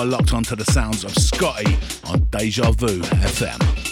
are locked onto the sounds of Scotty on Deja Vu FM.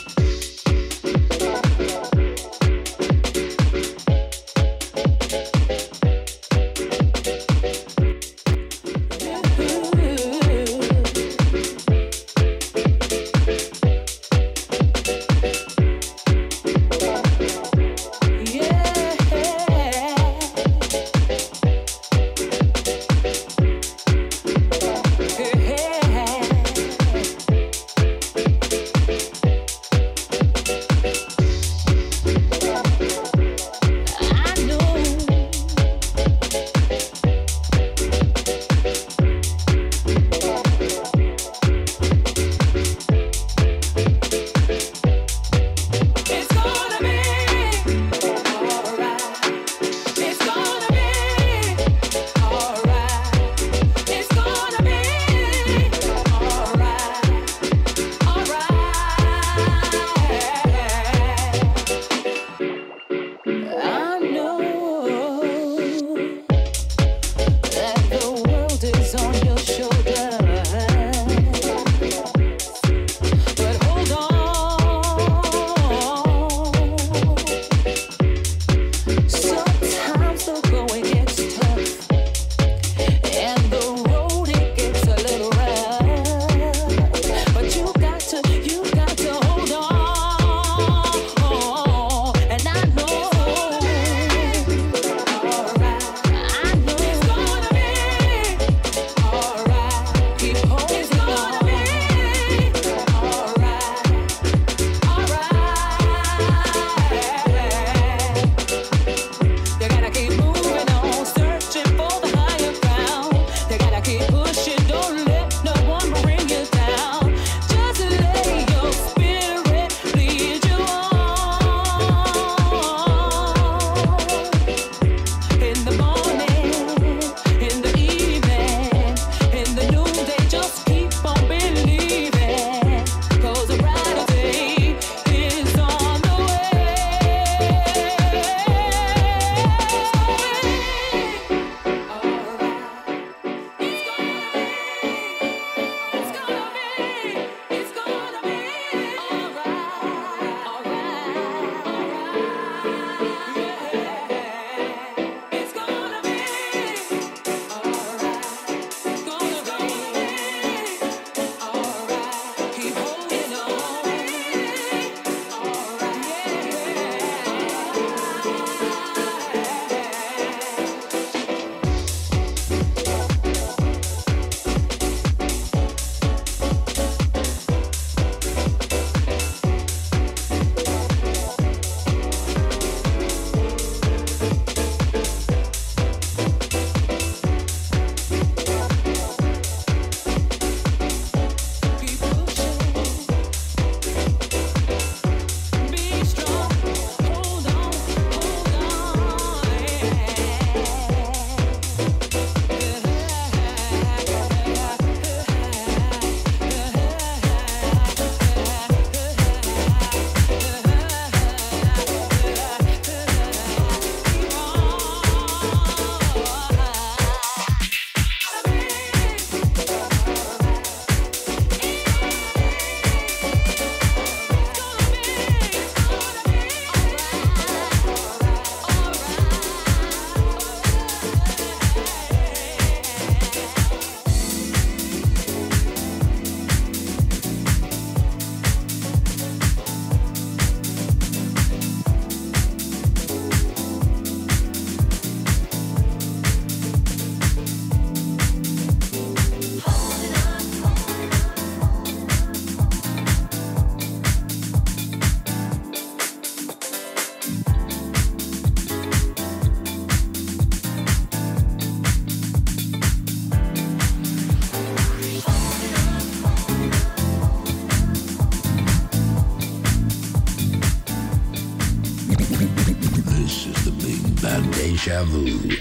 Can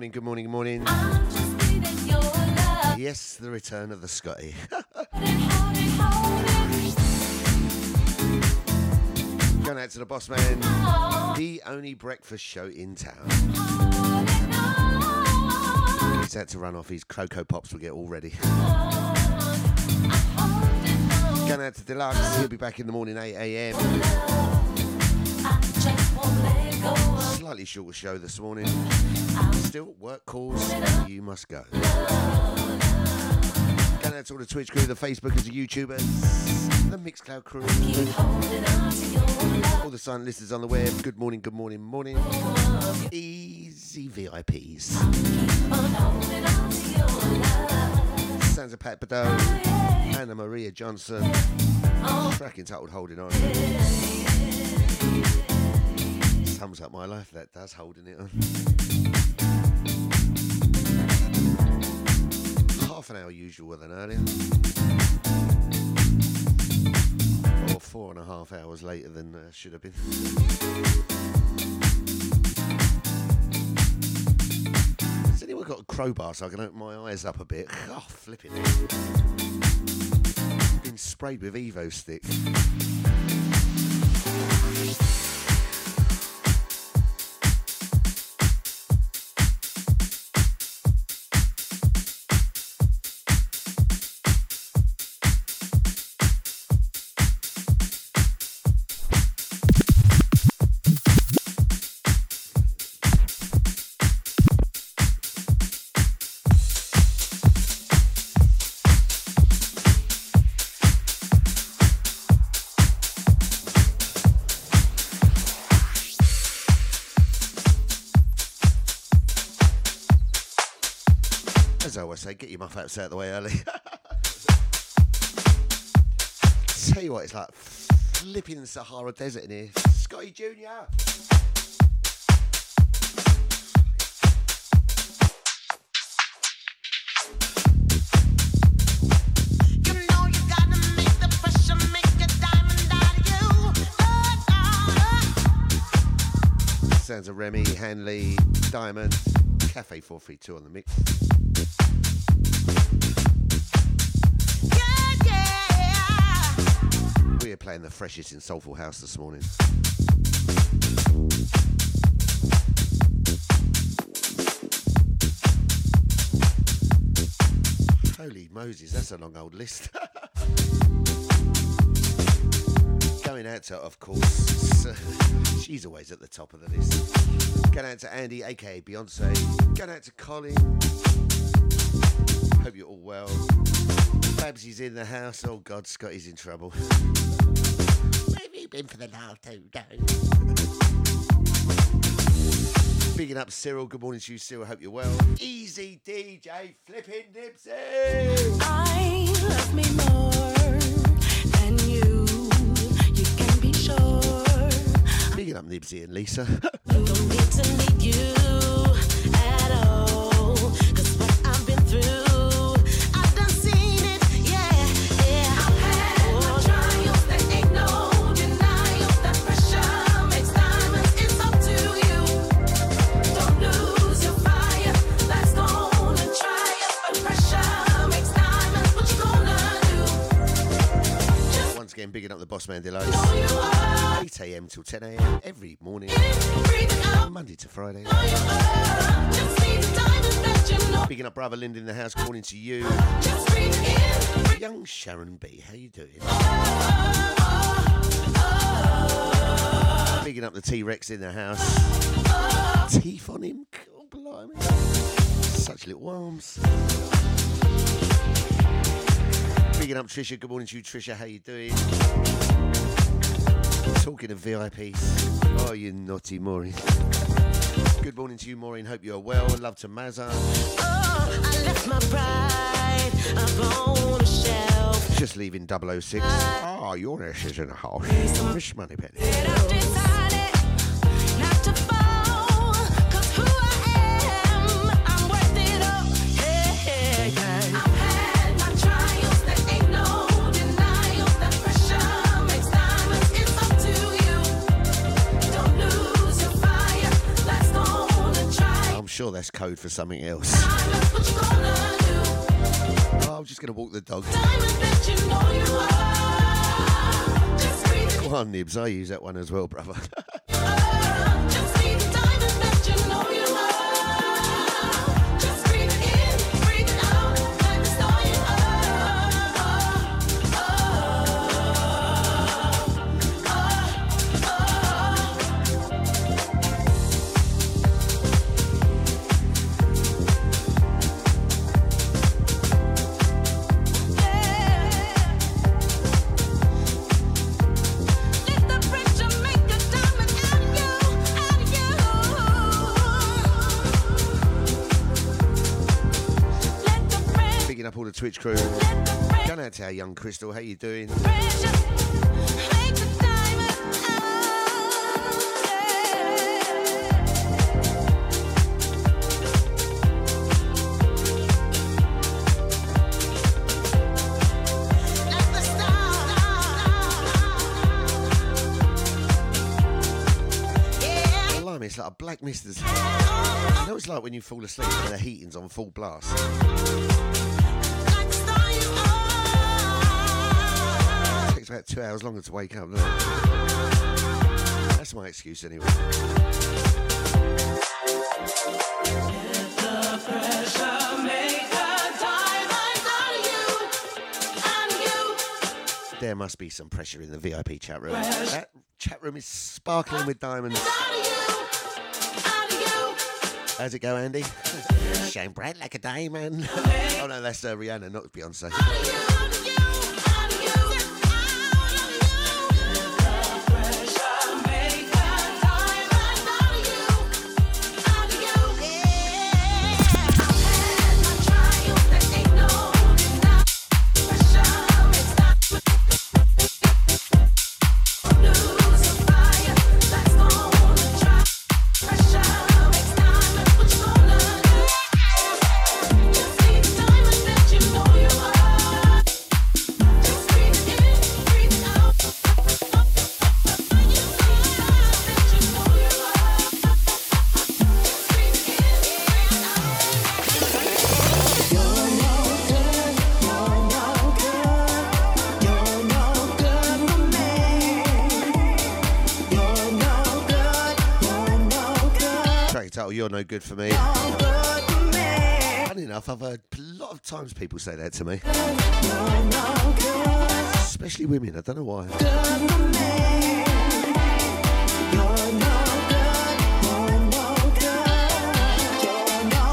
morning, good morning, good morning. Yes, the return of the Scotty. Going out to the boss man, the only breakfast show in town. He's had to run off his Coco Pops, will get all ready. Going out to Deluxe, he'll be back in the morning, 8 a.m. Slightly shorter show this morning. Still, work calls, you must go. Going out to all the Twitch crew, the Facebookers, the YouTubers, the Mixcloud crew, all the silent listeners on the web. Good morning, good morning, morning. Easy VIPs. Of Pat Badeau, Anna Maria Johnson. Track entitled Holding On. Sums up my life, that does, holding it on. Half an hour usual than earlier. Or four and a half hours later than uh, should have been. Anyone got a crowbar so I can open my eyes up a bit? Oh, flipping it. Been sprayed with Evo-Stik. Your out the way early. Tell you what, it's like flipping the Sahara Desert in here. Scotty Junior. You know you gotta make the pressure make a diamond out of you. Sounds of Remy, Hanley, Diamond, Cafe 432 on the mix. Yeah, yeah. We are playing the freshest in Soulful House this morning. Holy Moses, that's a long old list. Going out to, of course, she's always at the top of the list. Going out to Andy, aka Beyonce. Going out to Colin. Hope you're all well. Babsy's in the house. Oh God, Scotty's in trouble. Where have you been for the last two days? Bigging up Cyril. Good morning to you, Cyril. Hope you're well. Easy DJ flipping Nipsey. I love me more than you. You can be sure. Bigging up Nibsy and Lisa. Again, bigging up the boss man Delos. know you 8 a.m. till 10 a.m. every morning. Monday to Friday. Bigging up brother Lind in the house. Morning to you. Young Sharon B. How you doing? Bigging up the T-Rex in the house. Teeth on him. God, blimey. Such little arms. Bigging up Trisha. Good morning to you, Trisha. How you doing? Talking of VIPs. Oh, you naughty Maureen. Good morning to you, Maureen. Hope you're well. Love to Mazza. Oh, I left my pride up shelf. Just leaving 006. Oh, your ass is in the house. Miss Moneypenny. Just code for something else. Oh, I'm just gonna walk the dog. Come on, Nibs. I use that one as well, brother. out to our young Crystal. How you doing? It's like a black mist. You know, it's like when you fall asleep and the heating's on full blast. Two hours longer to wake up. That's my excuse anyway. There must be some pressure in the VIP chat room. That chat room is sparkling with diamonds. How's it go, Andy? Shine bright like a diamond. oh no, that's uh, Rihanna, not Beyonce. Good For Me. Funny enough, I've heard a lot of times people say that to me. Especially women, I don't know why.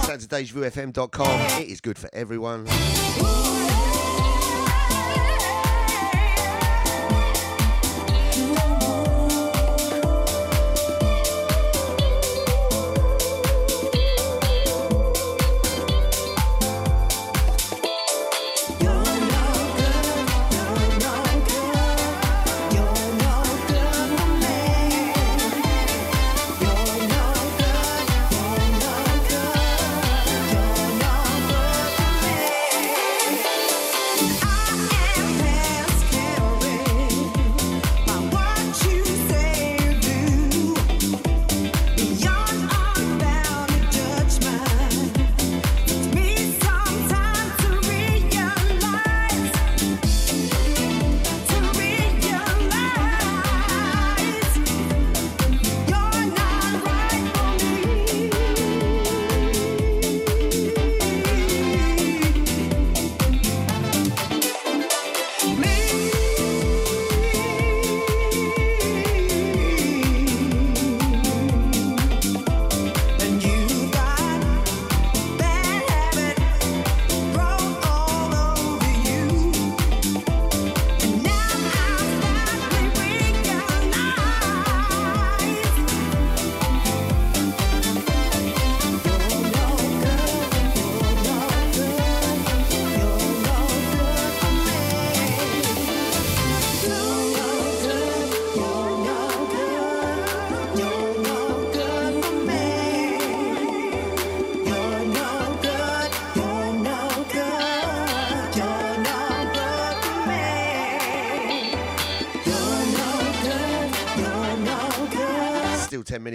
Sounds of DejaVuFM.com. It is good for everyone.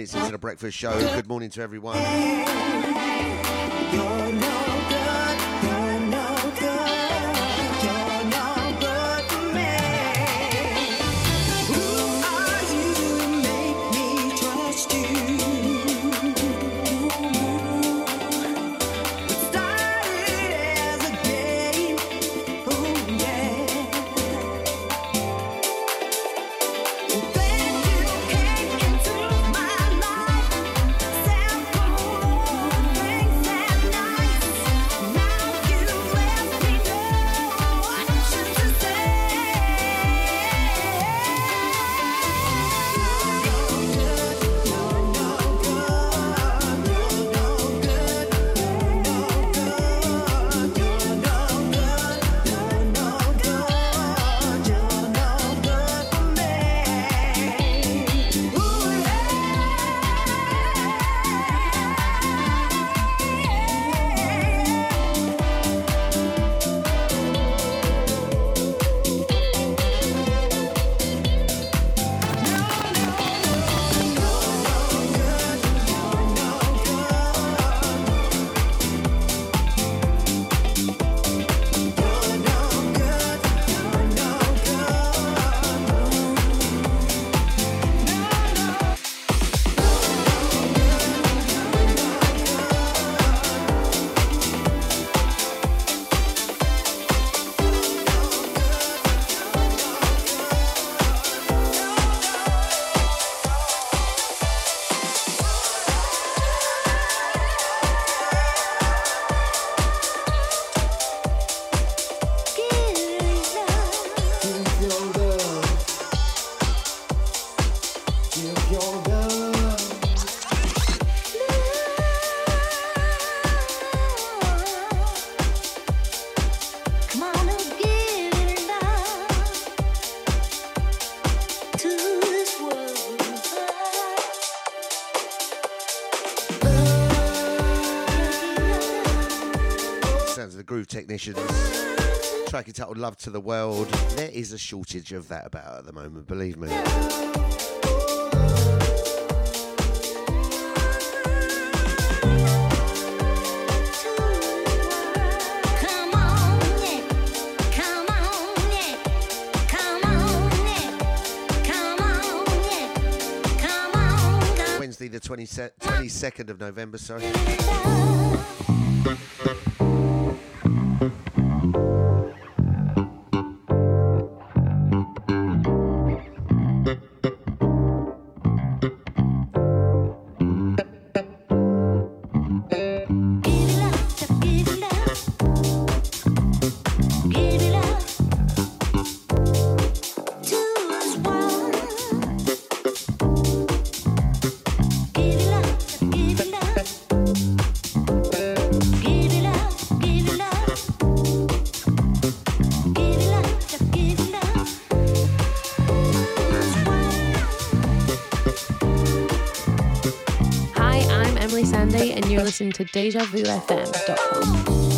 Minutes into the breakfast show. Good morning to everyone. Technicians. Track entitled Love to the World. There is a shortage of that about at the moment, believe me. Come on, yeah. Come on, yeah. Come on, yeah. Come on, yeah. Come on, come Wednesday, the 20 22nd of November, sorry. Listening to DejaVuFM.com.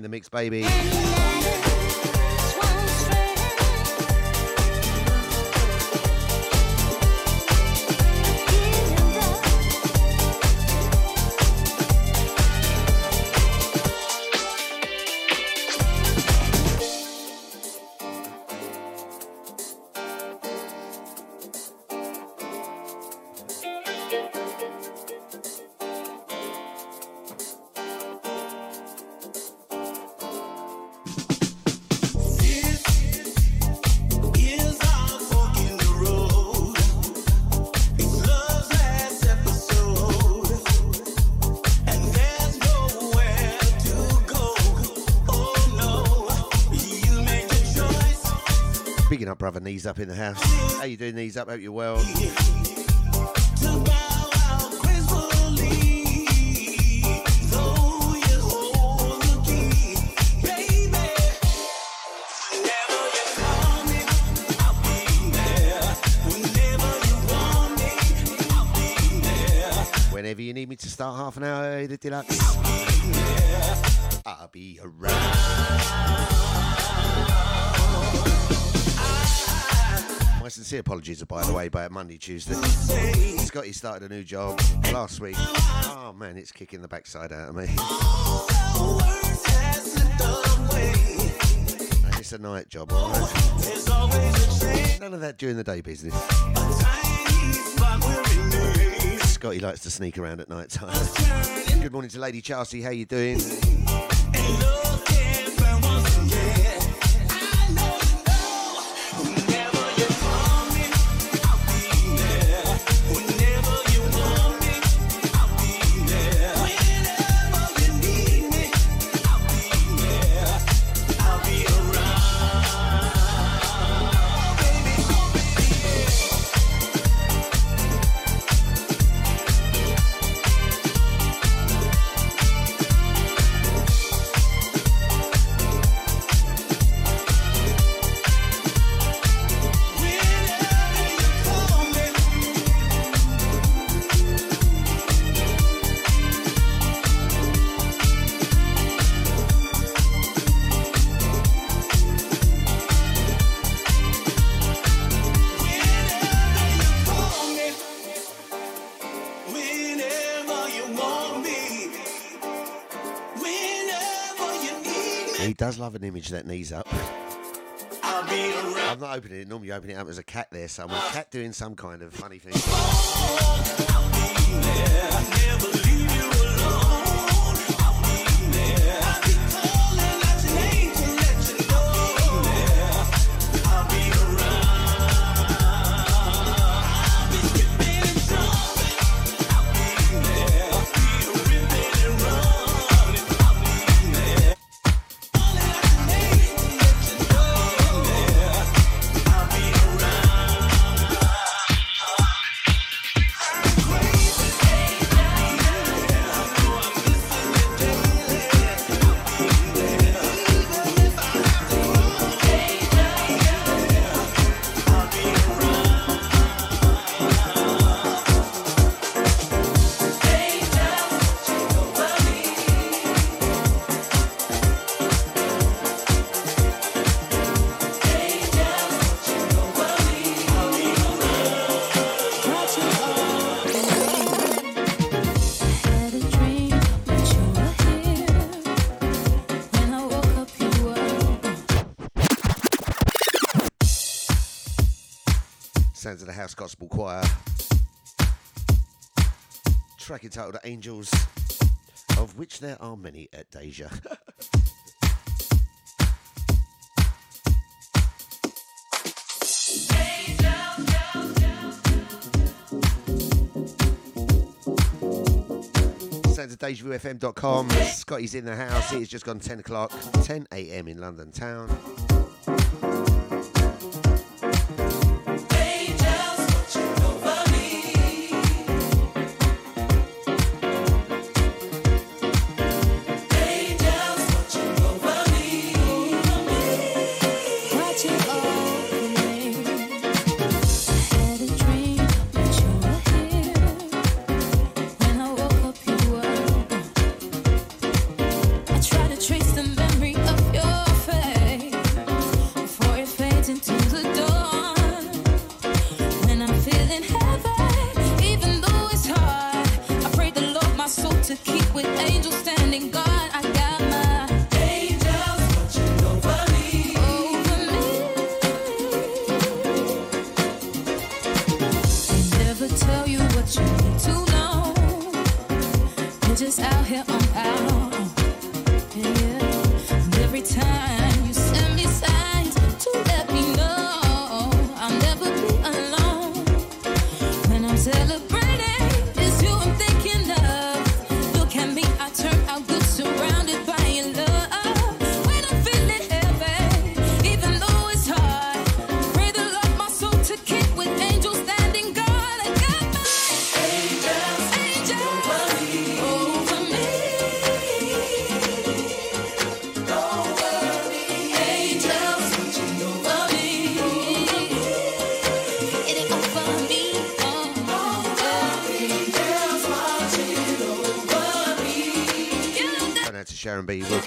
in the mix, baby. Brother knees up in the house. How you doing, knees up? Hope you're well. Whenever you need me to start half an hour, eh, the deluxe. I'll be around. Sincere apologies, by the way, about Monday, Tuesday. Scotty started a new job last week. Oh man, it's kicking the backside out of me. And it's a night job? None of that during the day business. Scotty likes to sneak around at night time. Good morning to Lady Chelsea, how you doing? Does love an image that knees up. I'm not opening it. Normally, open it up as a cat there somewhere. Cat doing some kind of funny thing. Gospel Choir. Track entitled Angels, of which there are many at Deja. sounds of DejaVuFM.com. Scotty's in the house. It's just gone 10 o'clock, 10 a.m. in London town.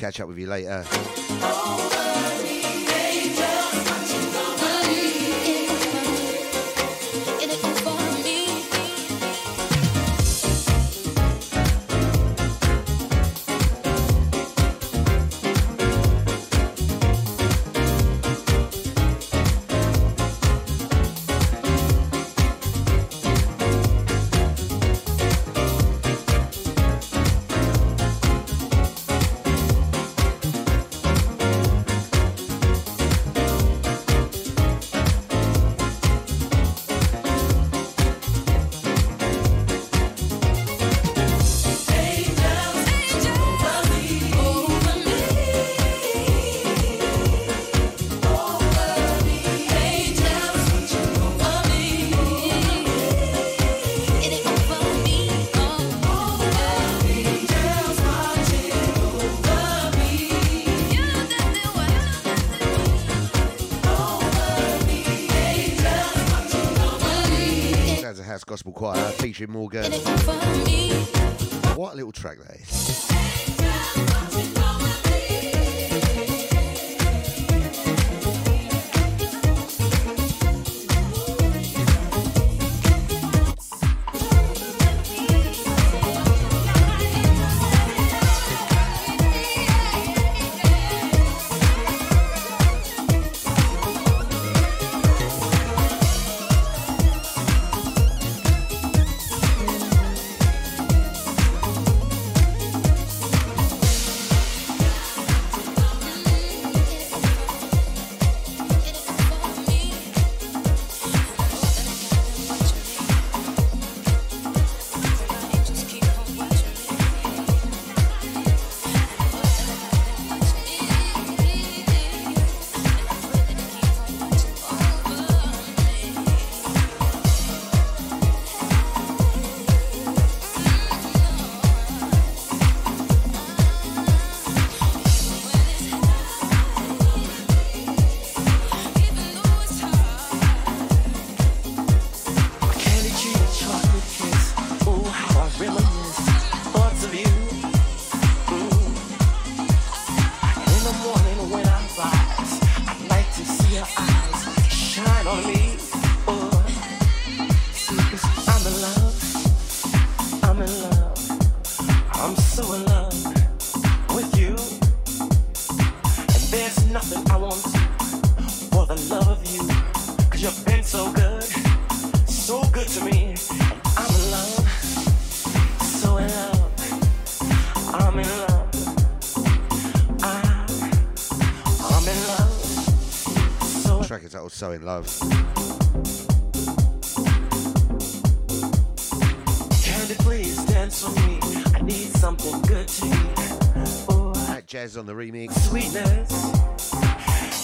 catch up with you later. Choir featuring Morgan. What a little track that is. So in Love. Candy, please dance with me. I need something good to eat. Ooh. That jazz on the remix. Sweetness.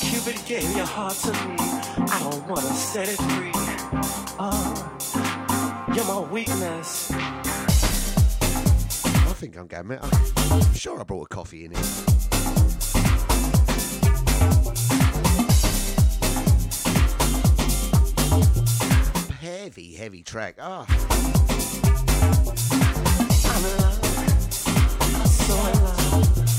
Cupid gave your heart to me. I don't wanna set it free. Oh, you're my weakness. I think I'm getting it. I'm sure I brought a coffee in here. heavy track. Ah. Oh.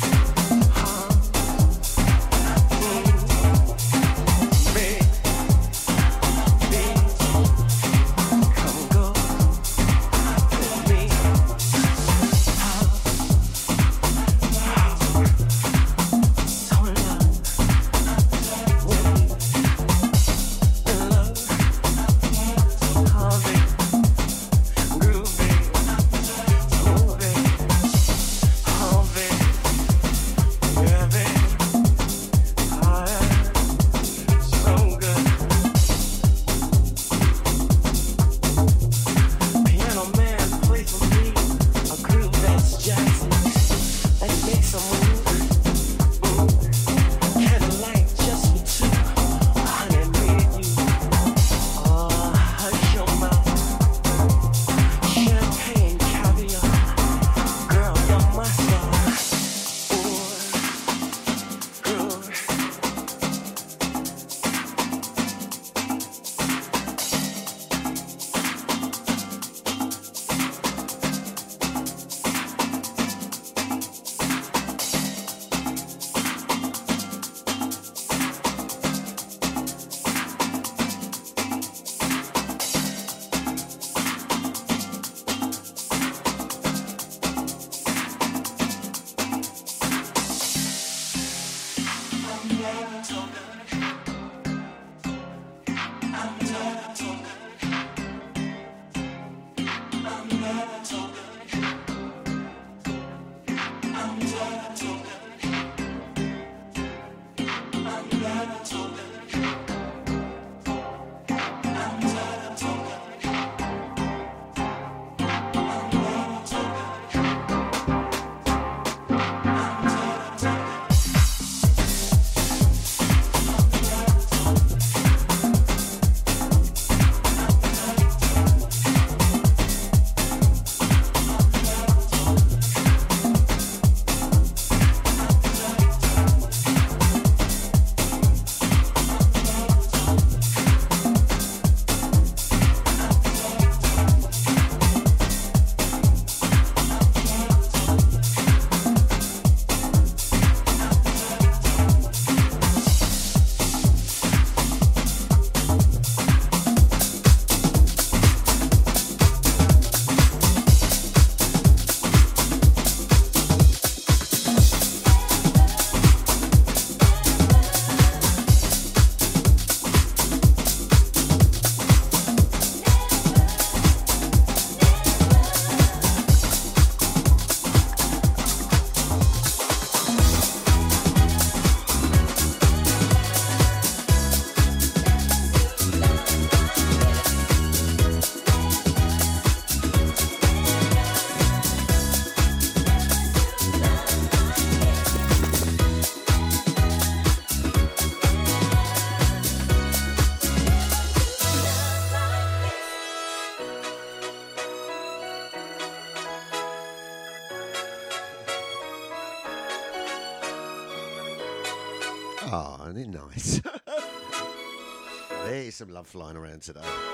love flying around today.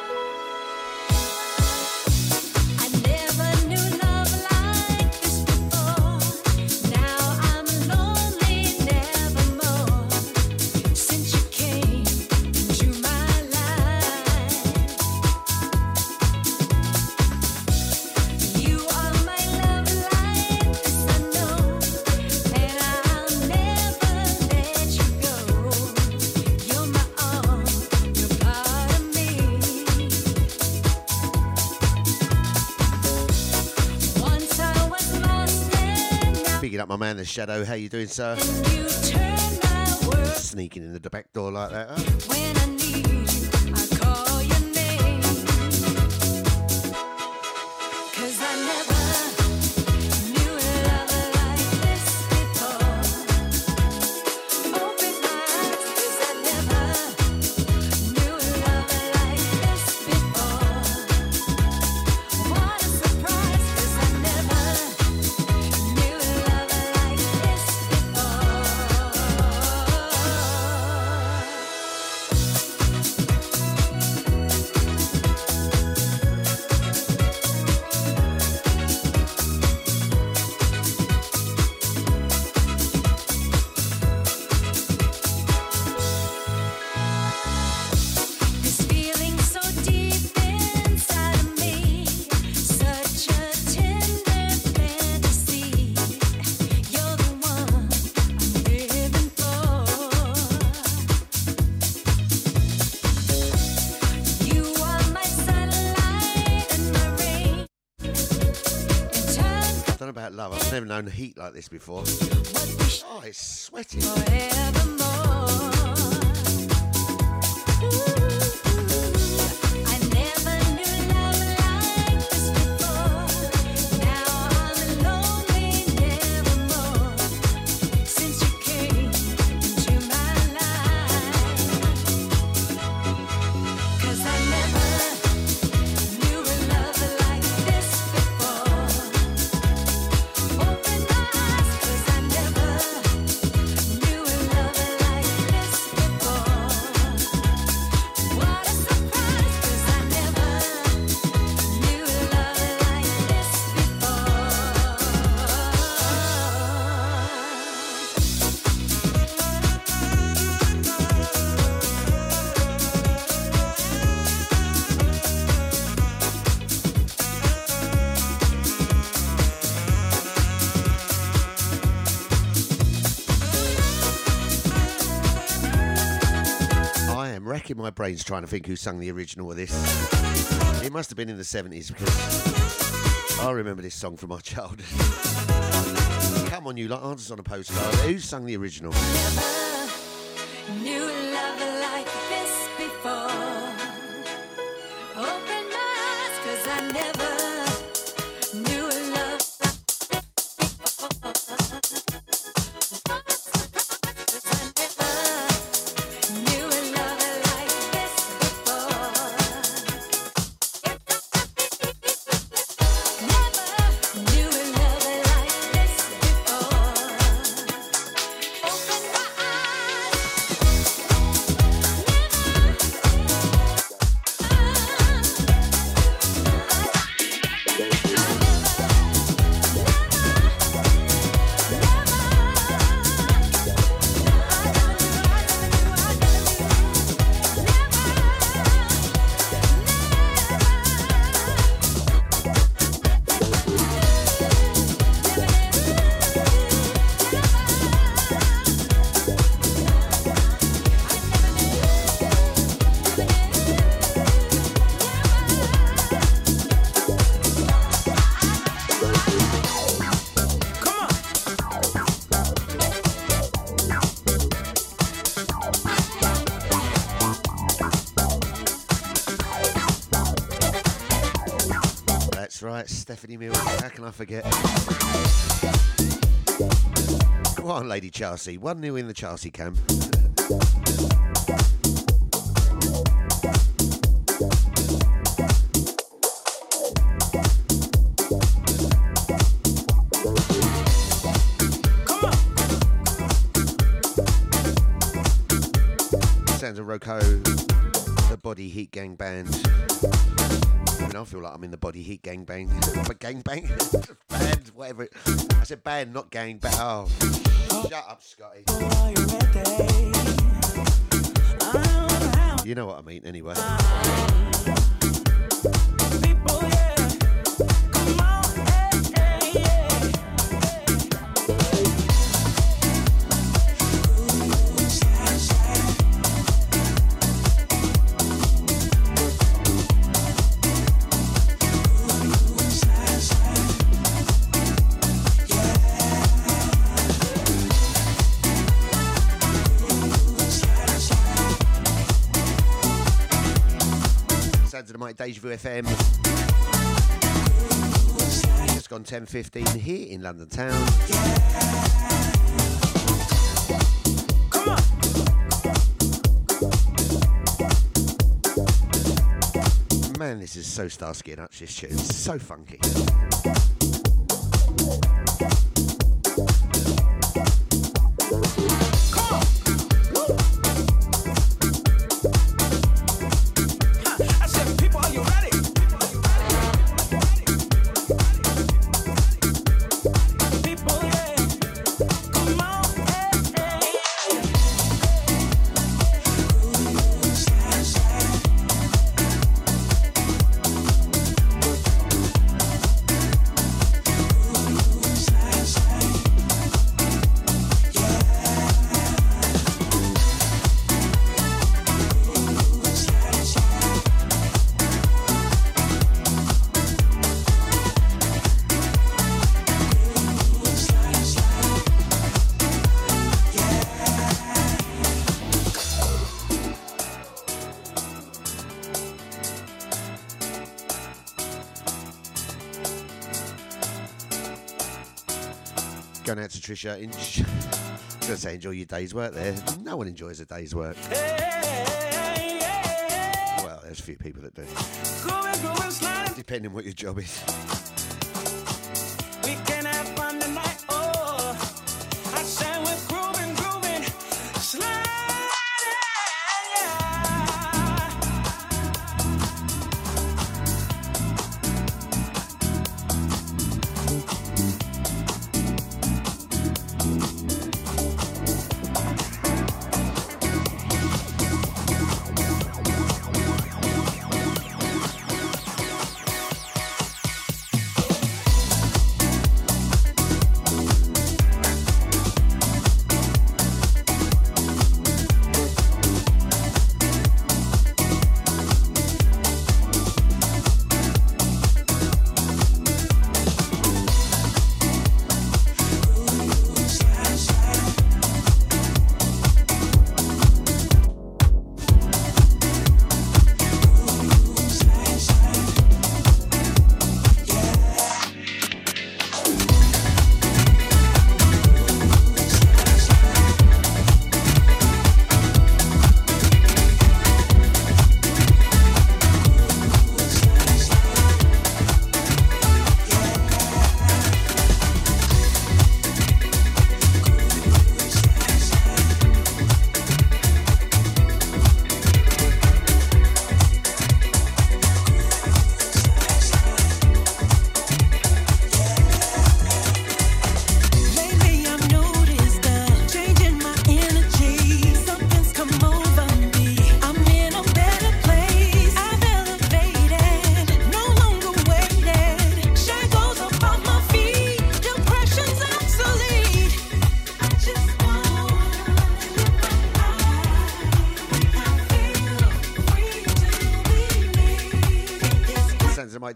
My man, the Shadow. How you doing, sir? You turn my world Sneaking in the back door like that. Huh? Known heat like this before. what we should Oh, it's sweating. forevermore. Racking my brains trying to think who sung the original of this. It must have been in the 70s because I remember this song from my childhood. Come on, you lot, answers on a postcard. Who sung the original? Knew Stephanie Mills. How can I forget? Come on, Lady Chelsea. 1 new in the Chelsea camp. Sounds of Rocco, the Body Heat Gang Band. I mean, I feel like I'm in the Body Heat Gang Bang. But gang bang? band, whatever. I said band, not gang bang. Oh, shut up, Scotty. You know what I mean, anyway. Deja FM. Just gone 10.15 here in London town. Man, this is so Starsky and Hutch, this tune. So funky. because in. I going to say enjoy your day's work there. No one enjoys a day's work. Well, there's a few people that do. Depending what your job is.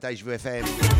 95.5 FM.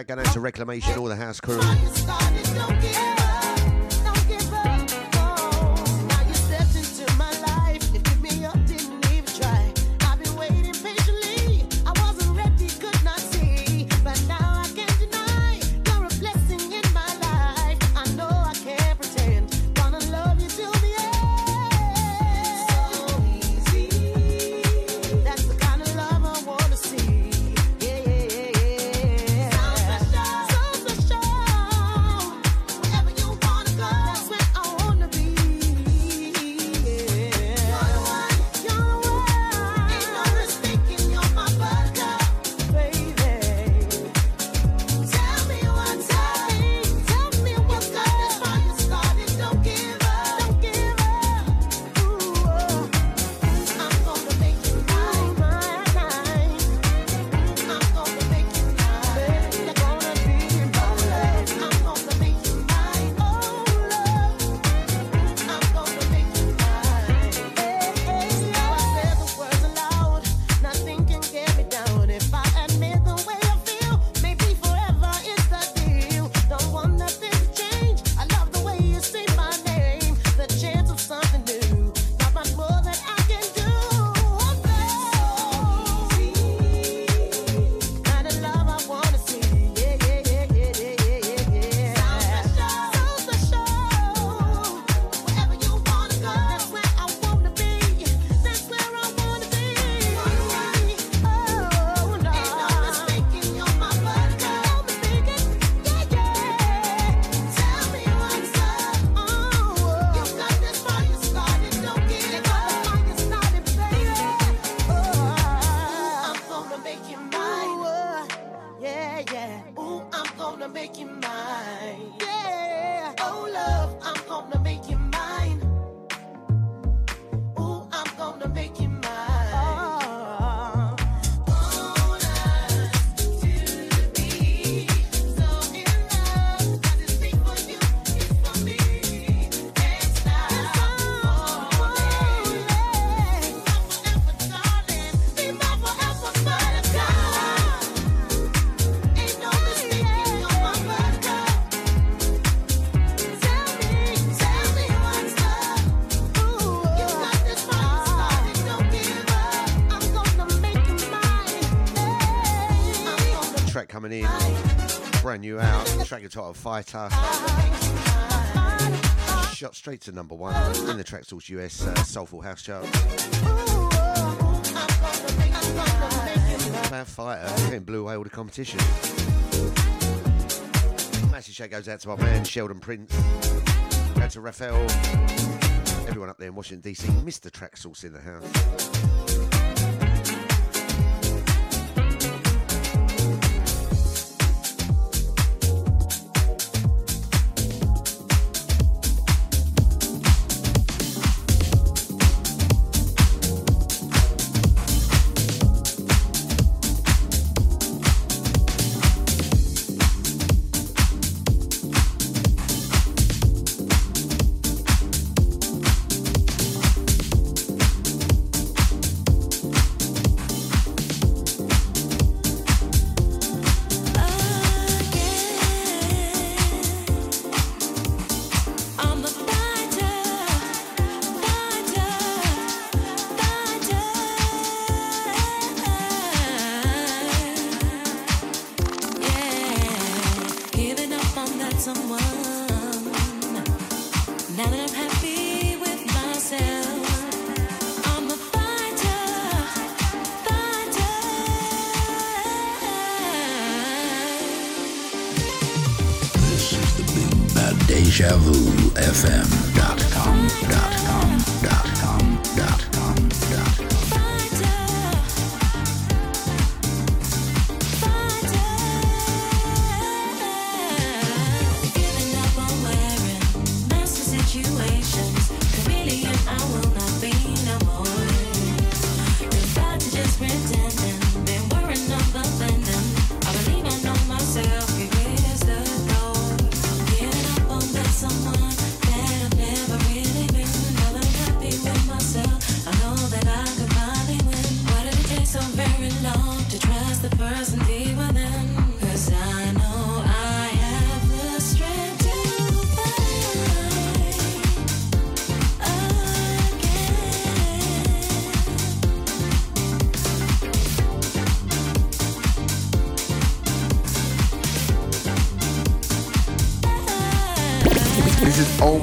shout going out to Reclamation, all the house crew. brand new out. Track entitled Fighter. Shot straight to number one in the Traxsource US uh, Soulful House Chart. Bad Fighter getting blew away all the competition. Massive shout goes out to my man Sheldon Prince. Go to Raphael. Everyone up there in Washington DC, Mr. Traxsource in the house.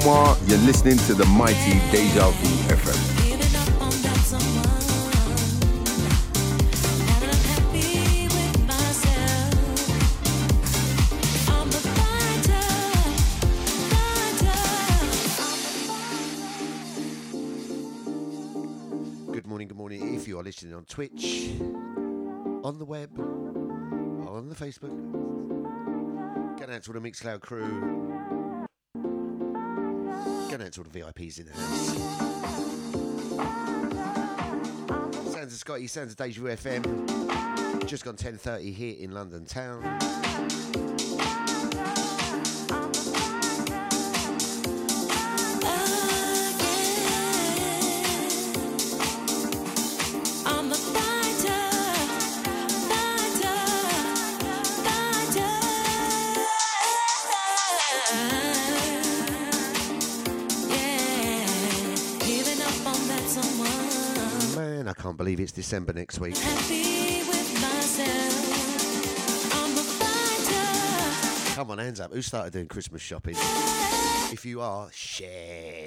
Omar. You're listening to the mighty Deja Vu FM. Good morning, good morning. If you are listening on Twitch, on the web, on the Facebook. get out to the Mixcloud crew the VIPs in the house. Sounds of Scotty, sounds of Deja FM. Just gone 10.30 here in London town. it's December next week. Myself, Come on, hands up. Who started doing Christmas shopping? If you are, share.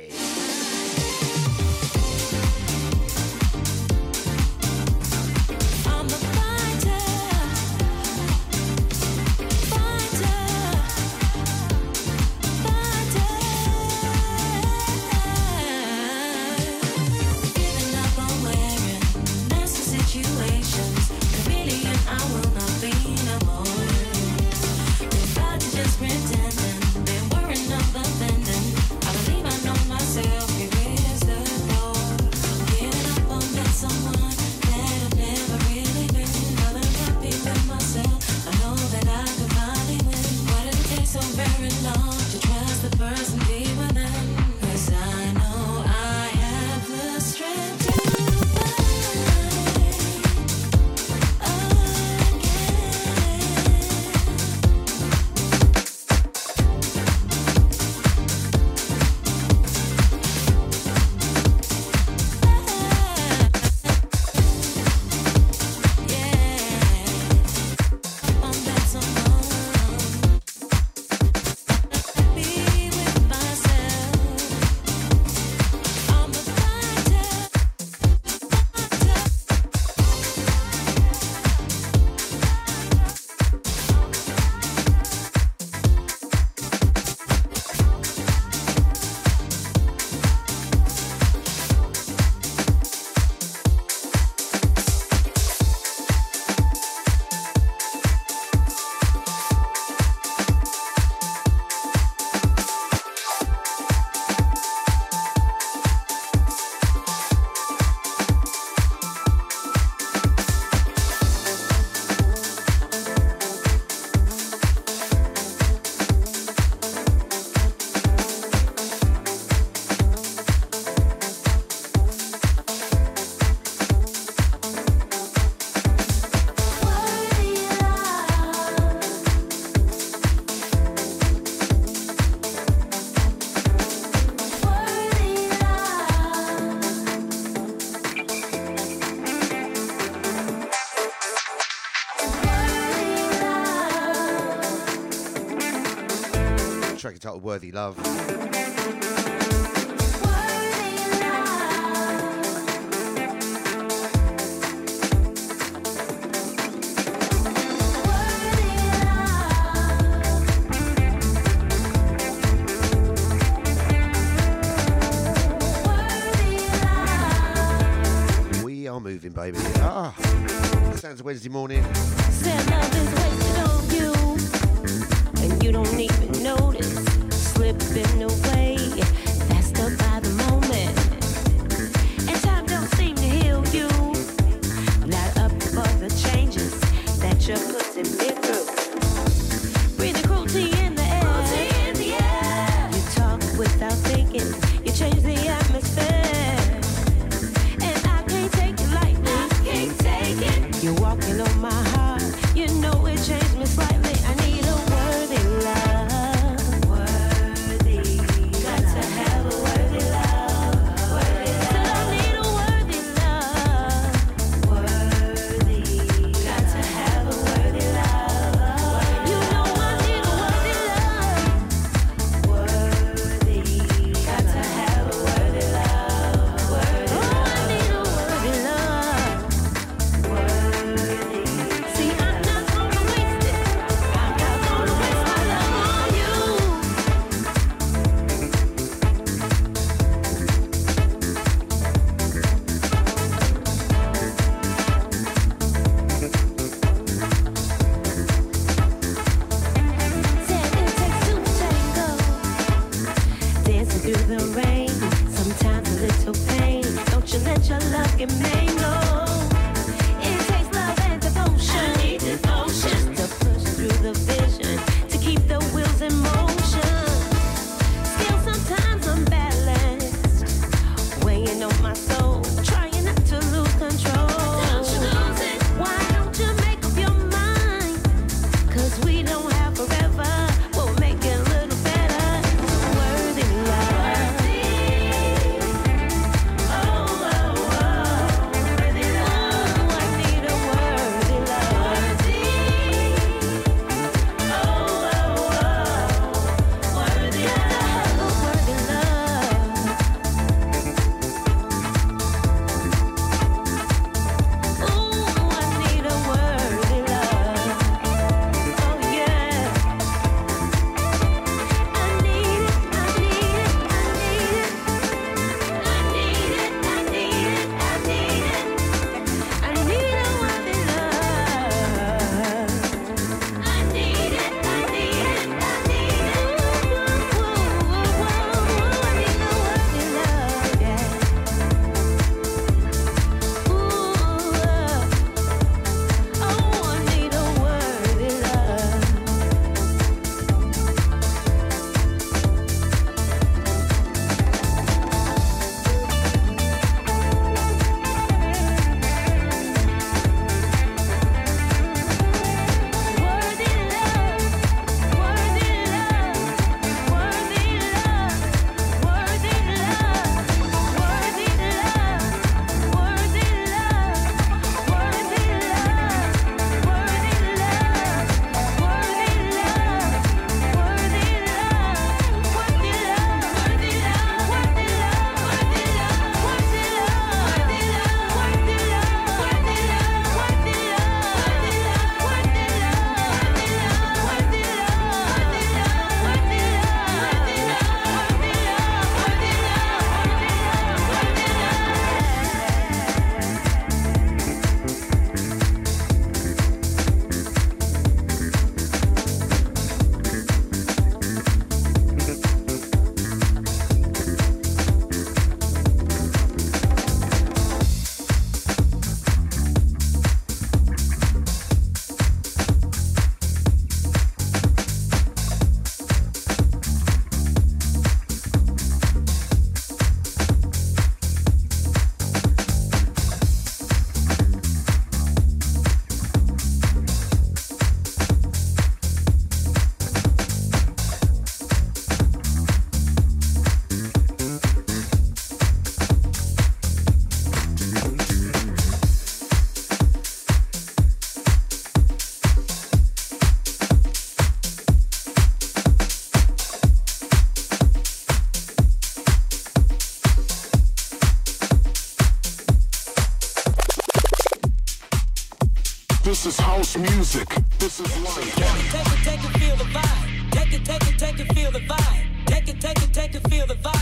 Worthy Love. We are moving, baby. Ah, sounds Wednesday morning.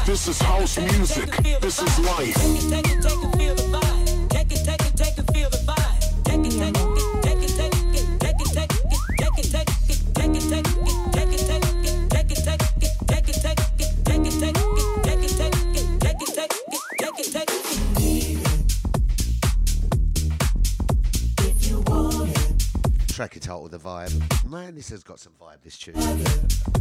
This is house music. This is life. vibe. Man, this has got some vibe, this tune.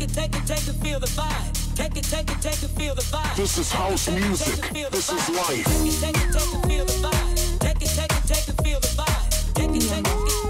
Take it, take it, take it, feel the vibe. Take it, take it, take it, feel the vibe. This is house music. This is life. Take it, take it, take it, feel the vibe. Take it, take it, take it, feel the vibe. Take it, take it.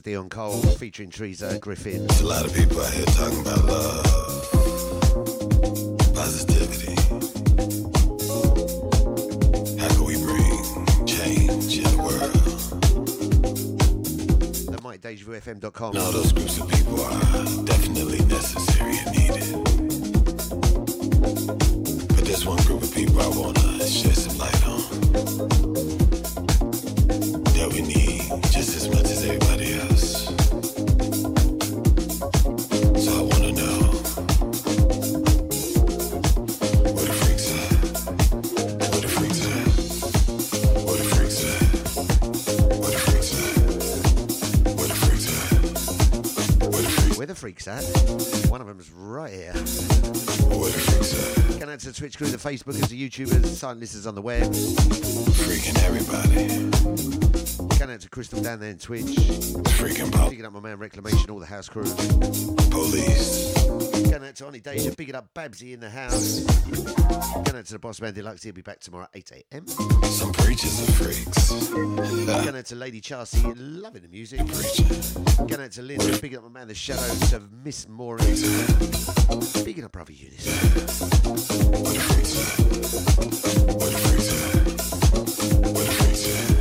of Dion Cole featuring Teresa Griffin. There's a lot of people out here talking about love, positivity. How can we bring change in the world? At MikeDejaVuFM.com. And all those groups of people are definitely necessary and needed. But There's one group of people I wanna shed some light on. Twitch crew, the Facebookers, the YouTubers, silent listeners on the web. Freaking everybody. Going out to Crystal down there in Twitch. Freaking pop. Picking up my man Reclamation, all the house crew. Police. Going out to Oni Deja, picking up Babsy in the house. Going out to the boss man Deluxe, he'll be back tomorrow at 8 a.m. Some preachers are freaks. Going out to Lady Chelsea, loving the music. Going out to Linda, picking up my man The Shadows of Miss Moran. Picking up Brother Eunice. Where the freaks at? Where the freaks at? Where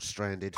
stranded.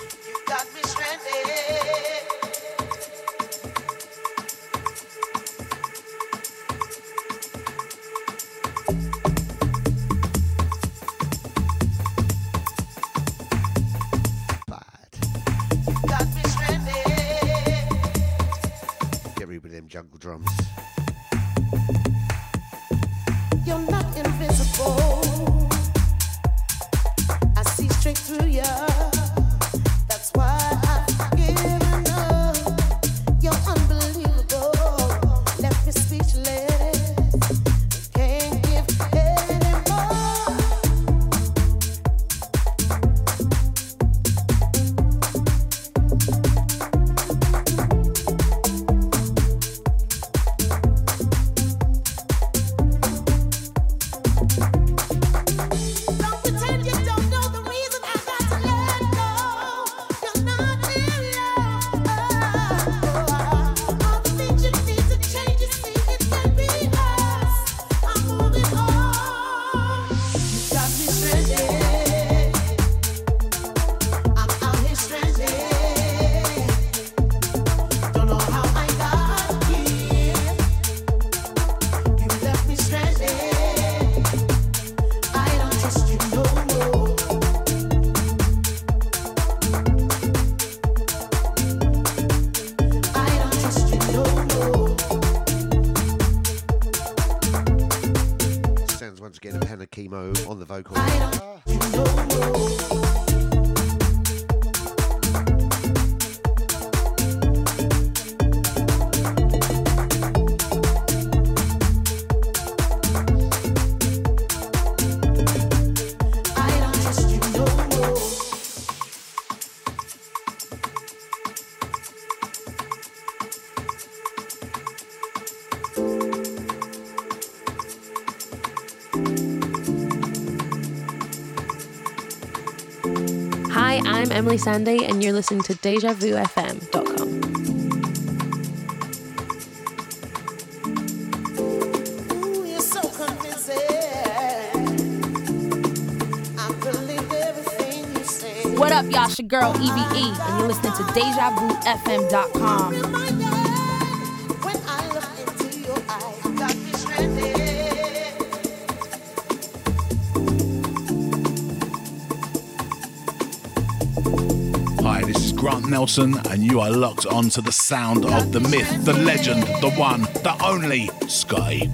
Sandy, and you're listening to DejaVuFM.com. What up, y'all? It's your girl, EVE, and you're listening to DejaVuFM.com. Nelson, and you are locked onto the sound of the myth, the legend, the one, the only Sky.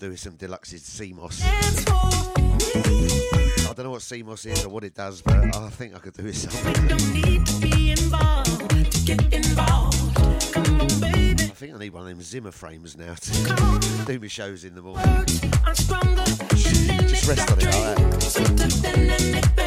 Do with some deluxes CMOS. I don't know what CMOS is or what it does, but I think I could do with something. Need to be involved to get involved. Come on, baby. I think I need one of them Zimmer frames now to do my shows in the morning. I'm stronger than Just rest on it like that.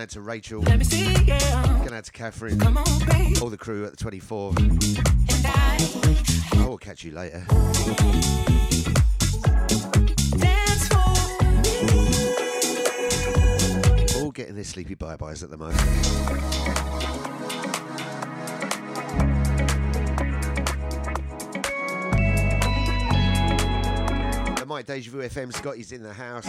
Out to Rachel, Let me see, yeah. going out to Catherine, Come on, all the crew at the 24. And I will catch you later. dance for me. All getting their sleepy bye byes at the moment. Mike Deja Vu FM Scotty's in the house.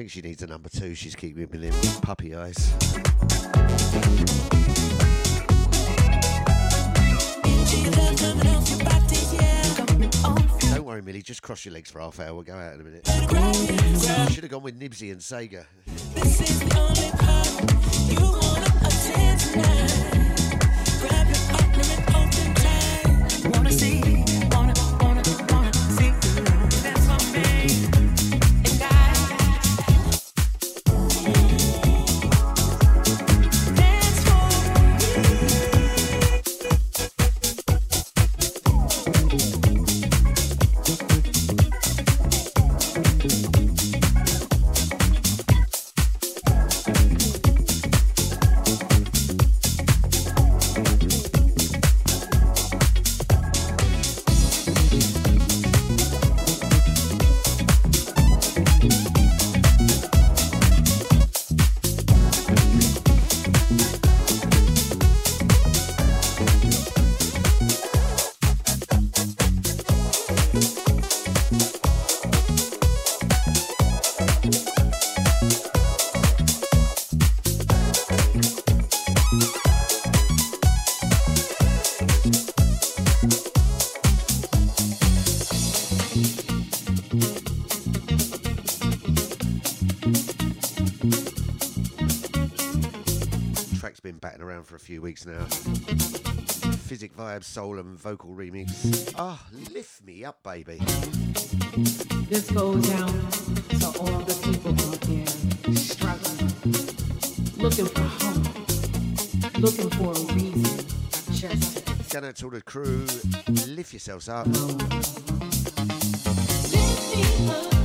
Think she needs a number two. She's keeping me them puppy eyes. Don't worry, Millie. Just cross your legs for half hour. We'll go out in a minute. Should have gone with Nibsy and Sega. Few weeks now. Physic Vibe, Soul and Vocal Remix. Ah, lift me up, baby. This goes out to all the people out there struggling, looking for hope, looking for a reason just to Going out to all the crew. Lift yourselves up. Stage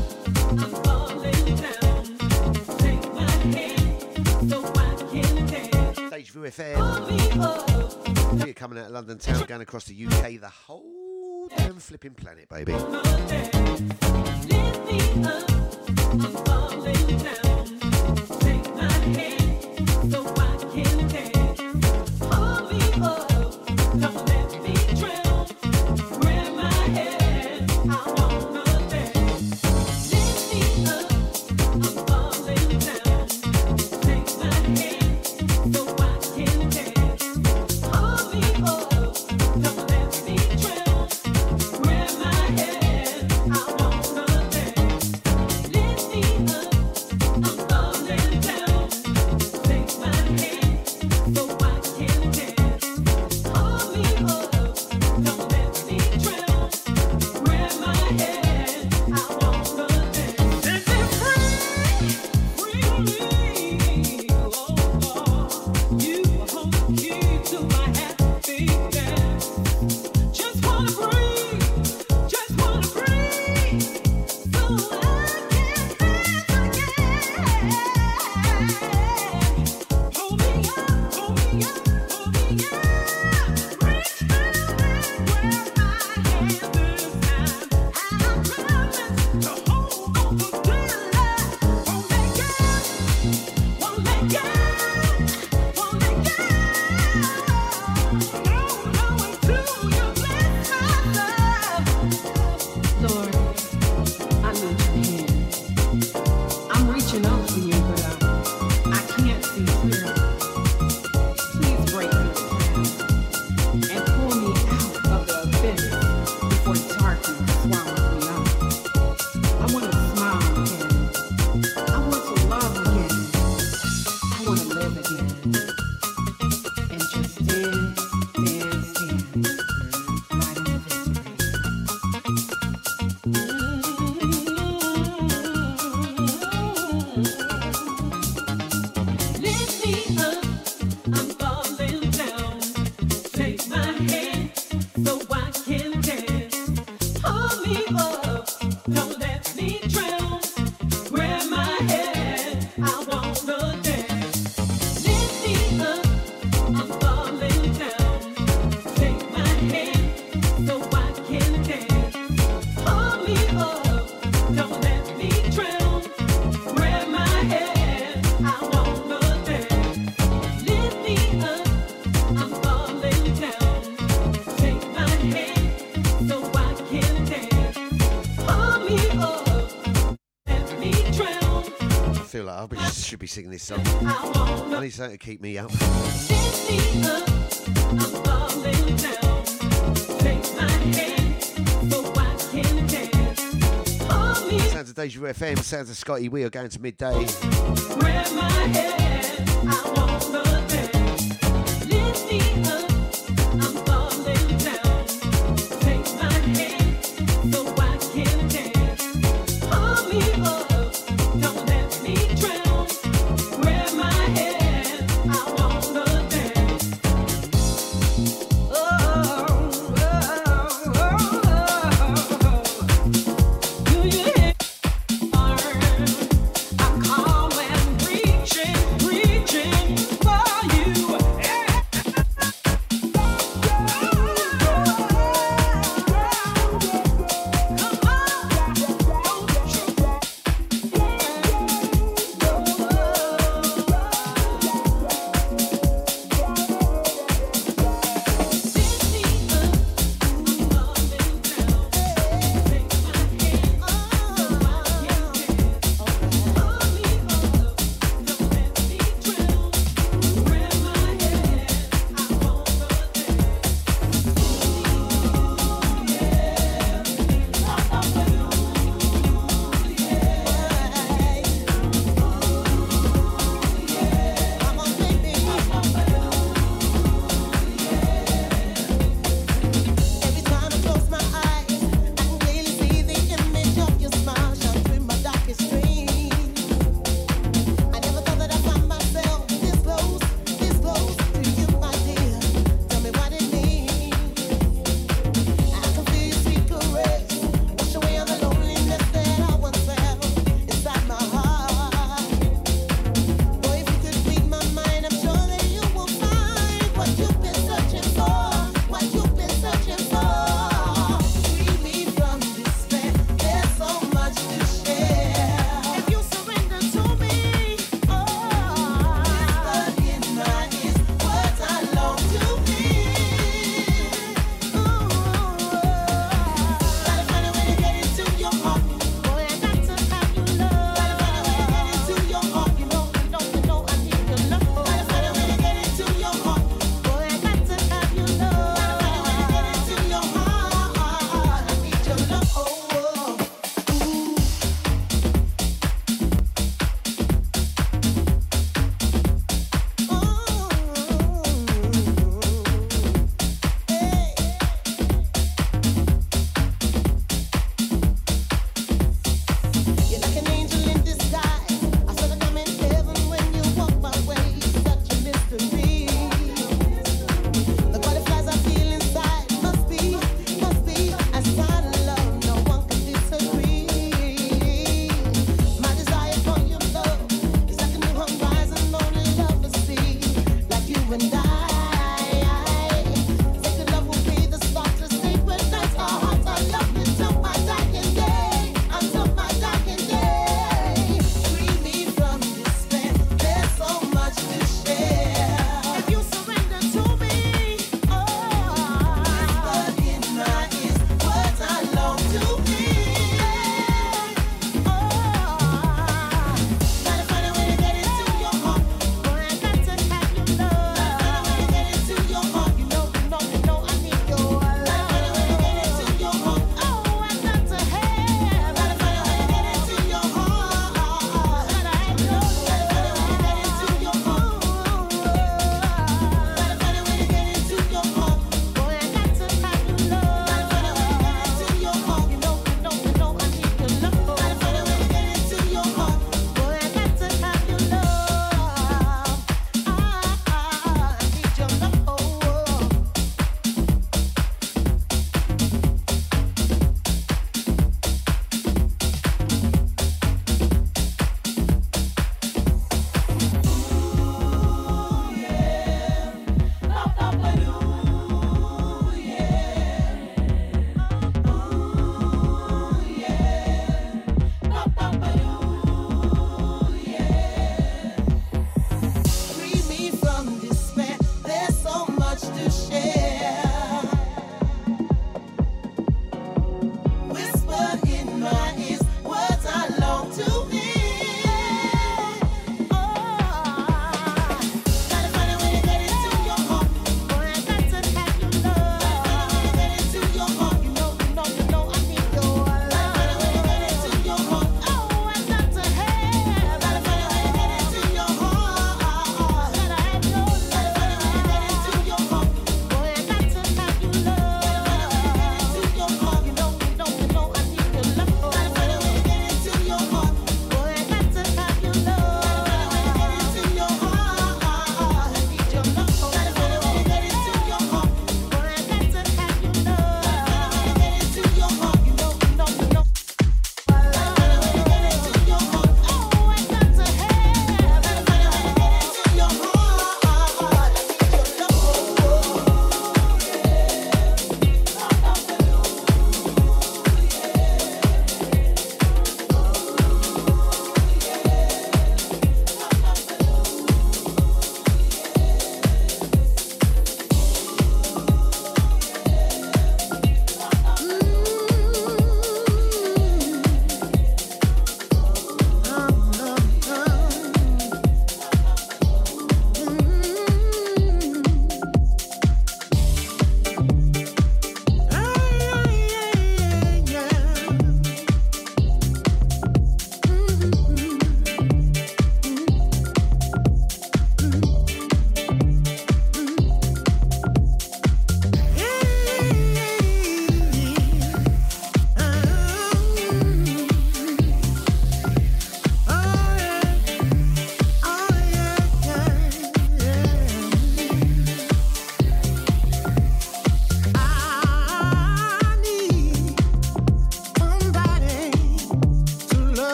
London town, going across the UK, the whole damn flipping planet, baby. be singing this song. I need something to keep me up. Sounds of Deja Vu FM, sounds of Scotty. We are going to midday.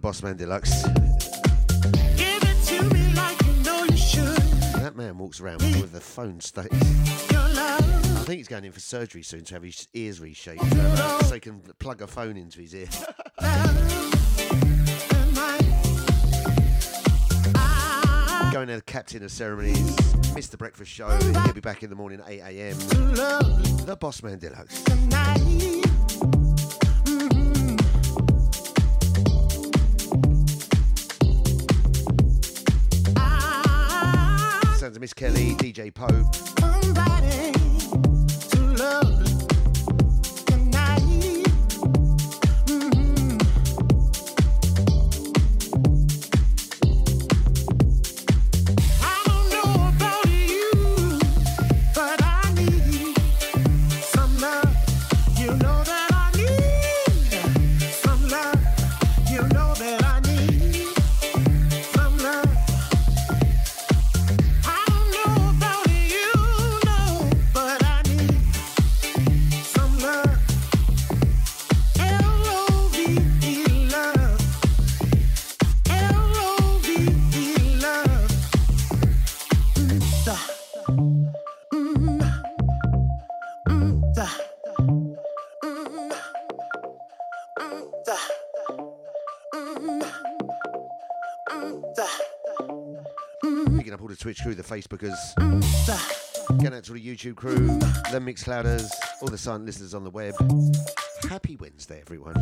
Boss Man Deluxe. Give it to me like you know you should. That man walks around with a phone state. I think he's going in for surgery soon to have his ears reshaped so he can plug a phone into his ear. Going to the captain of ceremonies, Mr. Breakfast Show. He'll be back in the morning at 8 a.m. The Boss Man Deluxe. Sounds Miss Kelly, DJ Pope. Twitch crew, the Facebookers. Mm. Going out to the YouTube crew, the Mix Clouders, all the silent listeners on the web. Happy Wednesday, everyone.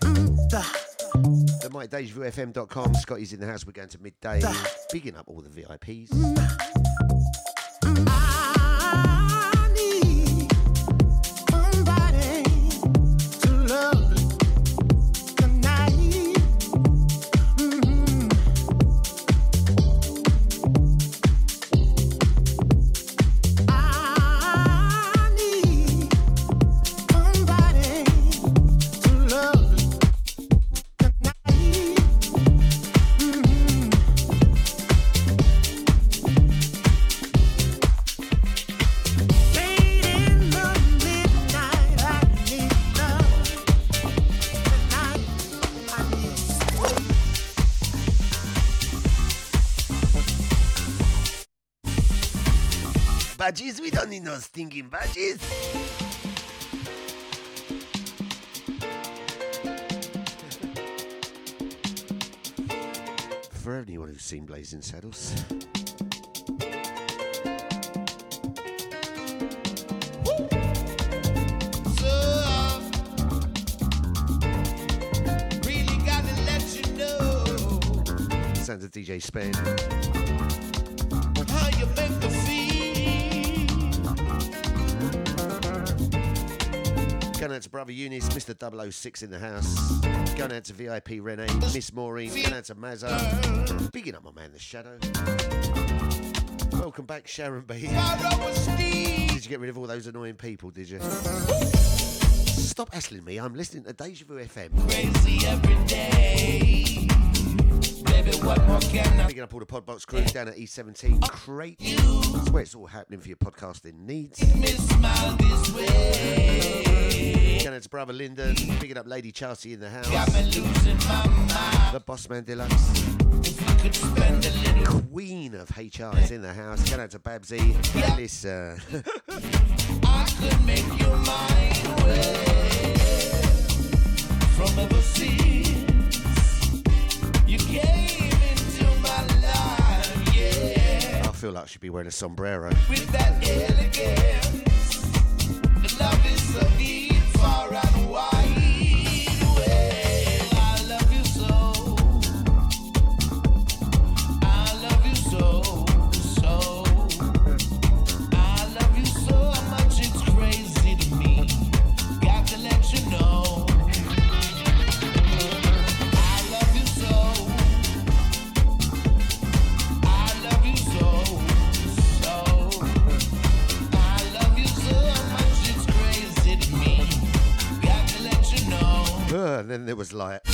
The MyDejaVuFM.com. Scotty's in the house. We're going to midday. Mm. Bigging up all the VIPs. Mm. Don't no stinking badges. For anyone who's seen Blazing Saddles. Uh, really gotta let you know Sounds of DJ Spen. Brother Eunice, Mr. 006 in the house. Going out to VIP Renee, Miss Maureen. Going out to Mazza. Bigging up my man, The Shadow. Welcome back, Sharon B. Did you get rid of all those annoying people, did you? Stop hassling me. I'm listening to Deja Vu FM. Crazy every day. Baby, what more can I Picking up all the Podbox crew down at E17 Crate. That's where it's all happening for your podcasting needs. smile this? Going out to Brother Lyndon. Picking up Lady Chelsea in the house. Got me losing. The Bossman Deluxe. Could spend a little Queen of HR is in the house. Going out to Babsy. Melissa. Uh, I could make your mind away from overseas. Feel like I should be wearing a sombrero. And there was light.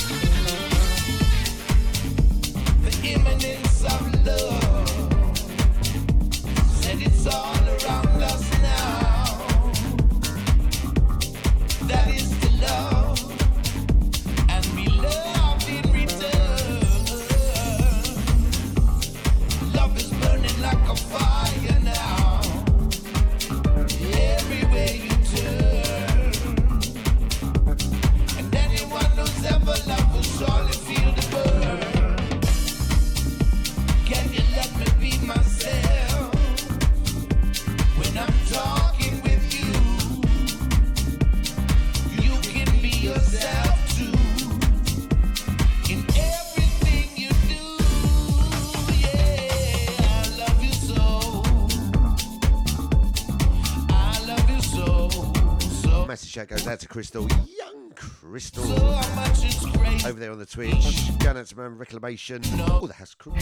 To Crystal, young Crystal, over there on the Twitch. Going out to man Reclamation, all the house crew.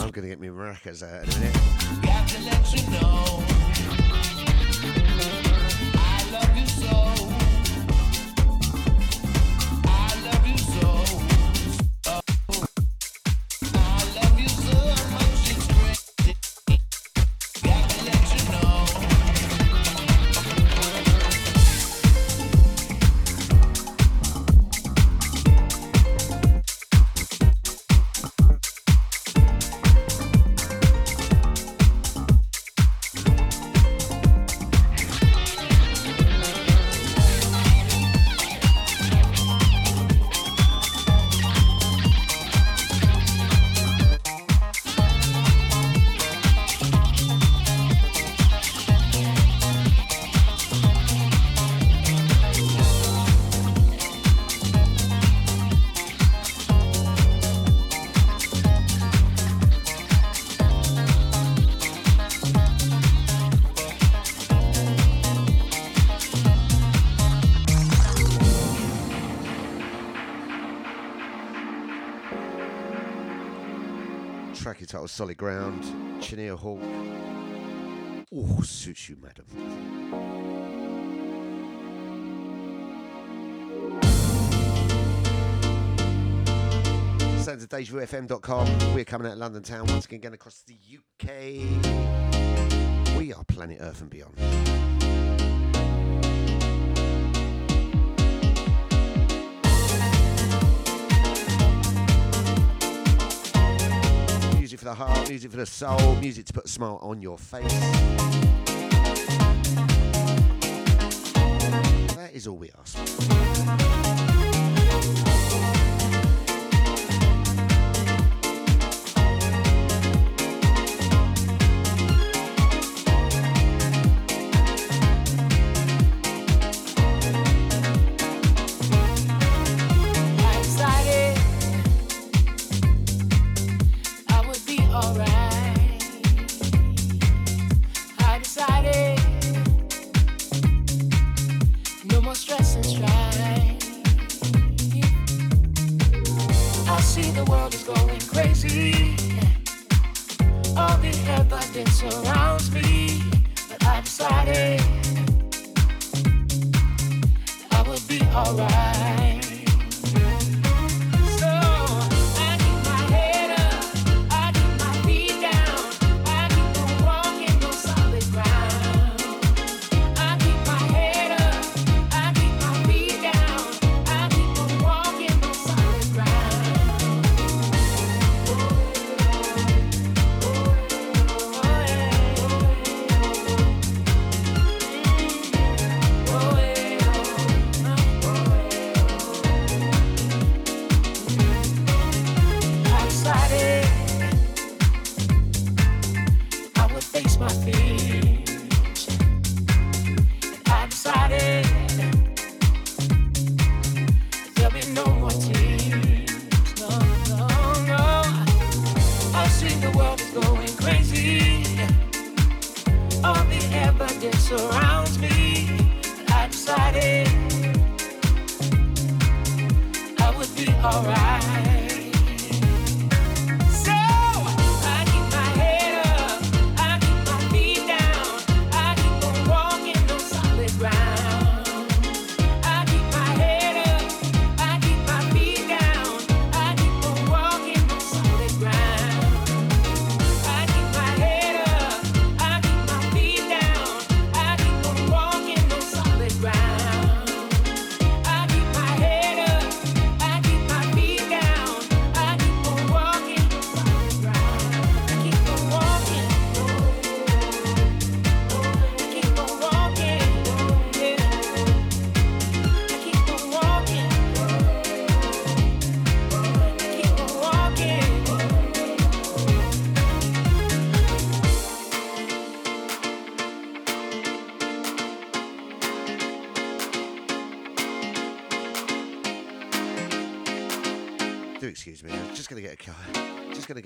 I'm gonna get me maracas out in a minute. Track entitled Solid Ground, Chenier Hawk. Oh, suits you, madam. Sounds of DejaVuFM.com. We're coming out of London town once again, going across the UK. We are planet Earth and beyond. Music for the heart, music for the soul, music to put a smile on your face. That is all we ask.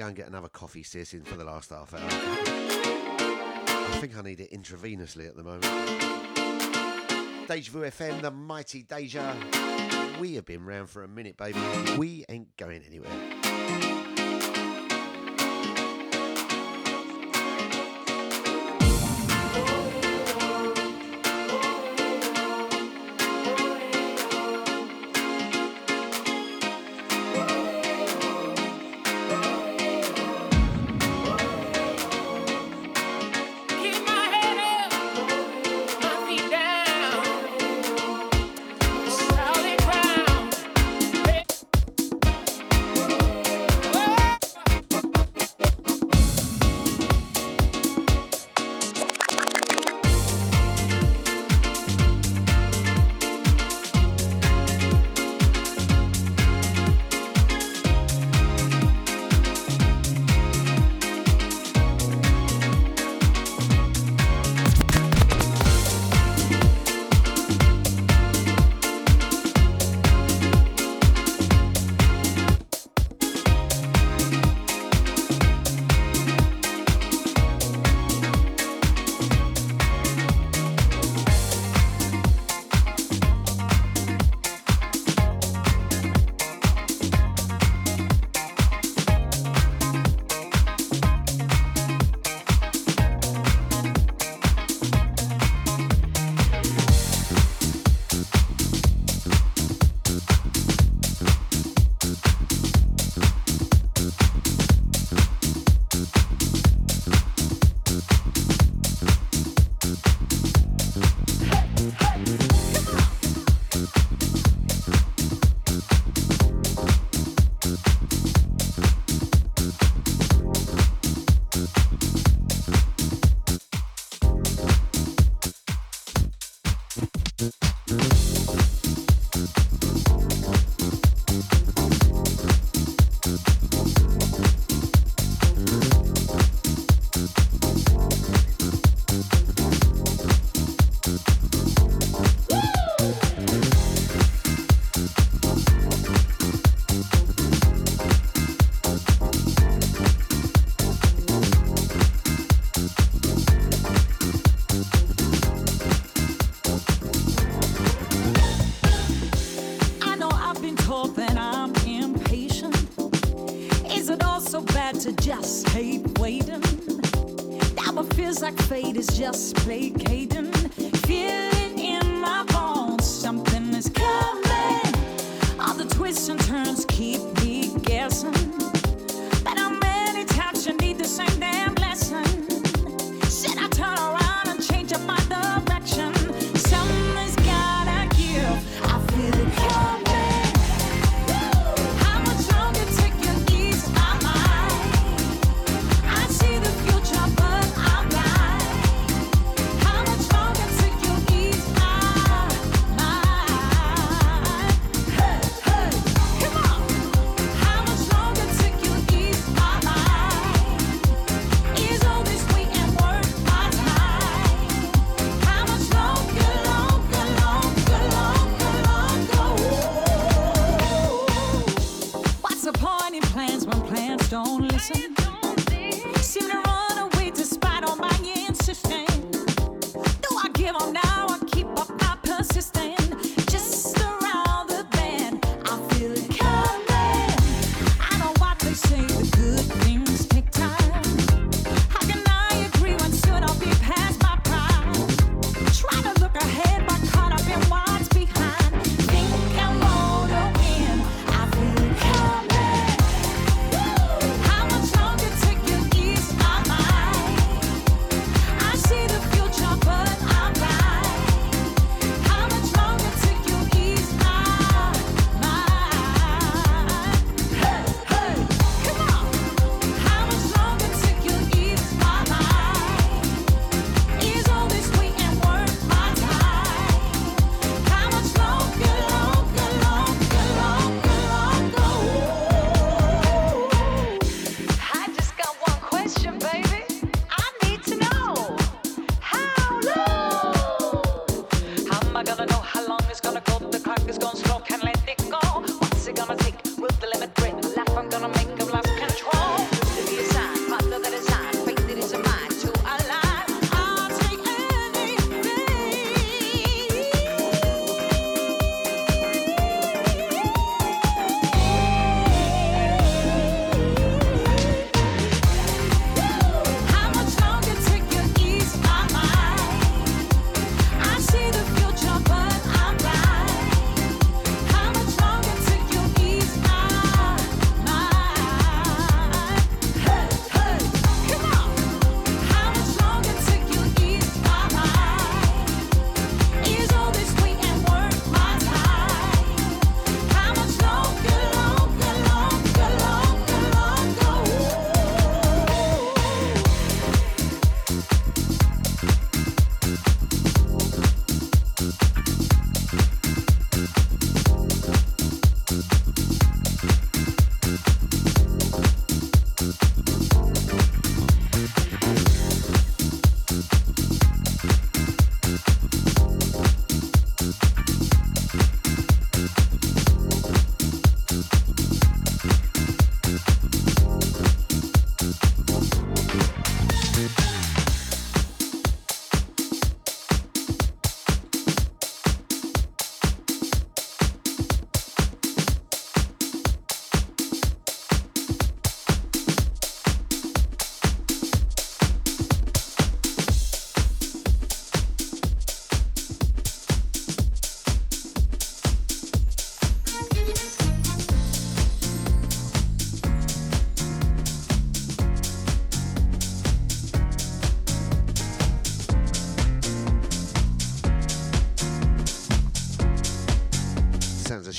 and get another coffee, sis, in for the last half hour. I think I need it intravenously at the moment. Deja Vu FM, the mighty Deja. We have been round for a minute, baby. We ain't going anywhere. just play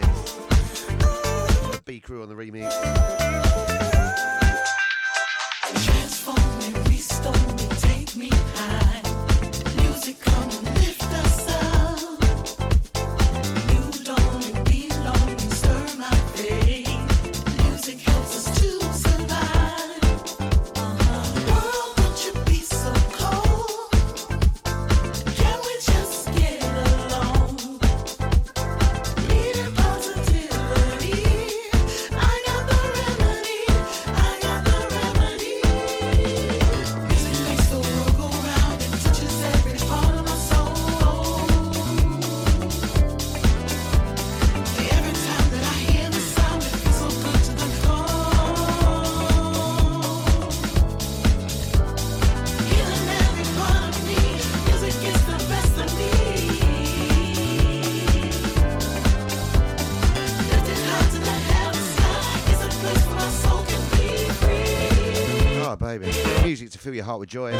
says. The B crew on the remix. Heart with Joy.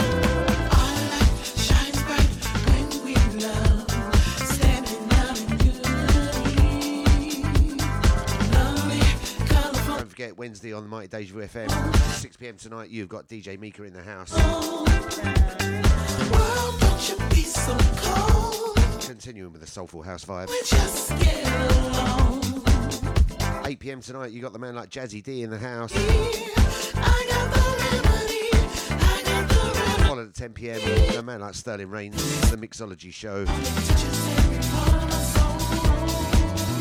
Don't forget Wednesday on the Mighty Deja Vu FM, 6 pm tonight. You've got DJ Mika in the house. Continuing with the soulful house vibe. 8 pm tonight. You got the man like Jazzy D in the house. 10 pm. A man like Sterling Rains, the Mixology Show.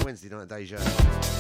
Wednesday night, Deja.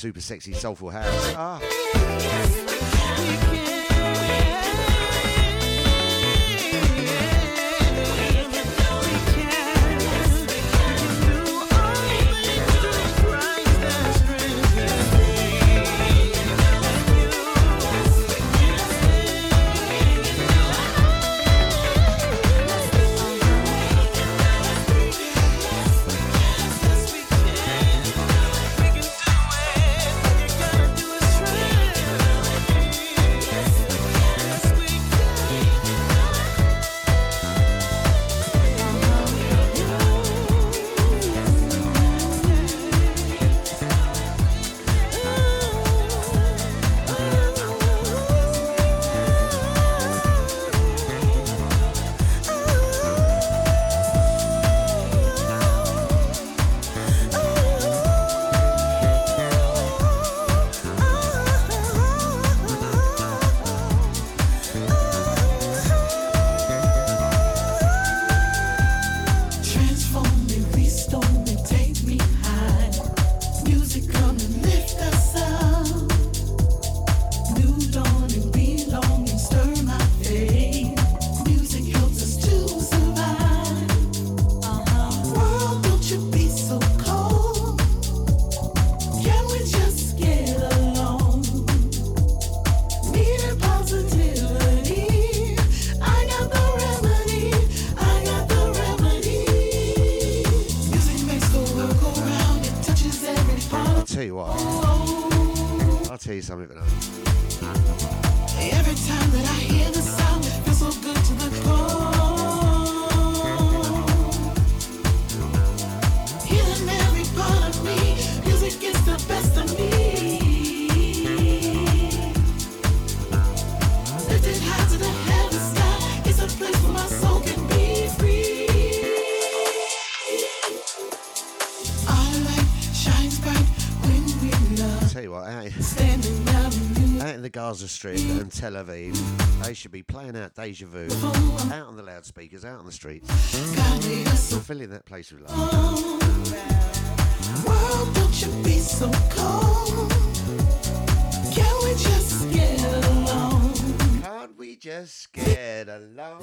super sexy soulful house. Ah. In the Gaza Strip and Tel Aviv, they should be playing out Deja Vu out on the loudspeakers, out on the streets, filling that place with love. World, don't you be so cold. Can we just get along? Can't we just get along?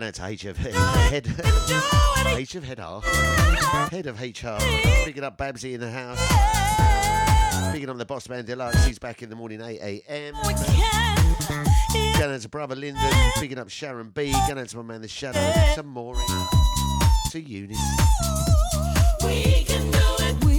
Going out to HF head, HF head R, head of HR, picking up Babsy in the house, picking up the boss man deluxe. He's back in the morning, 8 a.m. Going out to brother Lyndon, picking up Sharon B. Going out to my man the Shadow, to Maury, to Eunice. We can do it.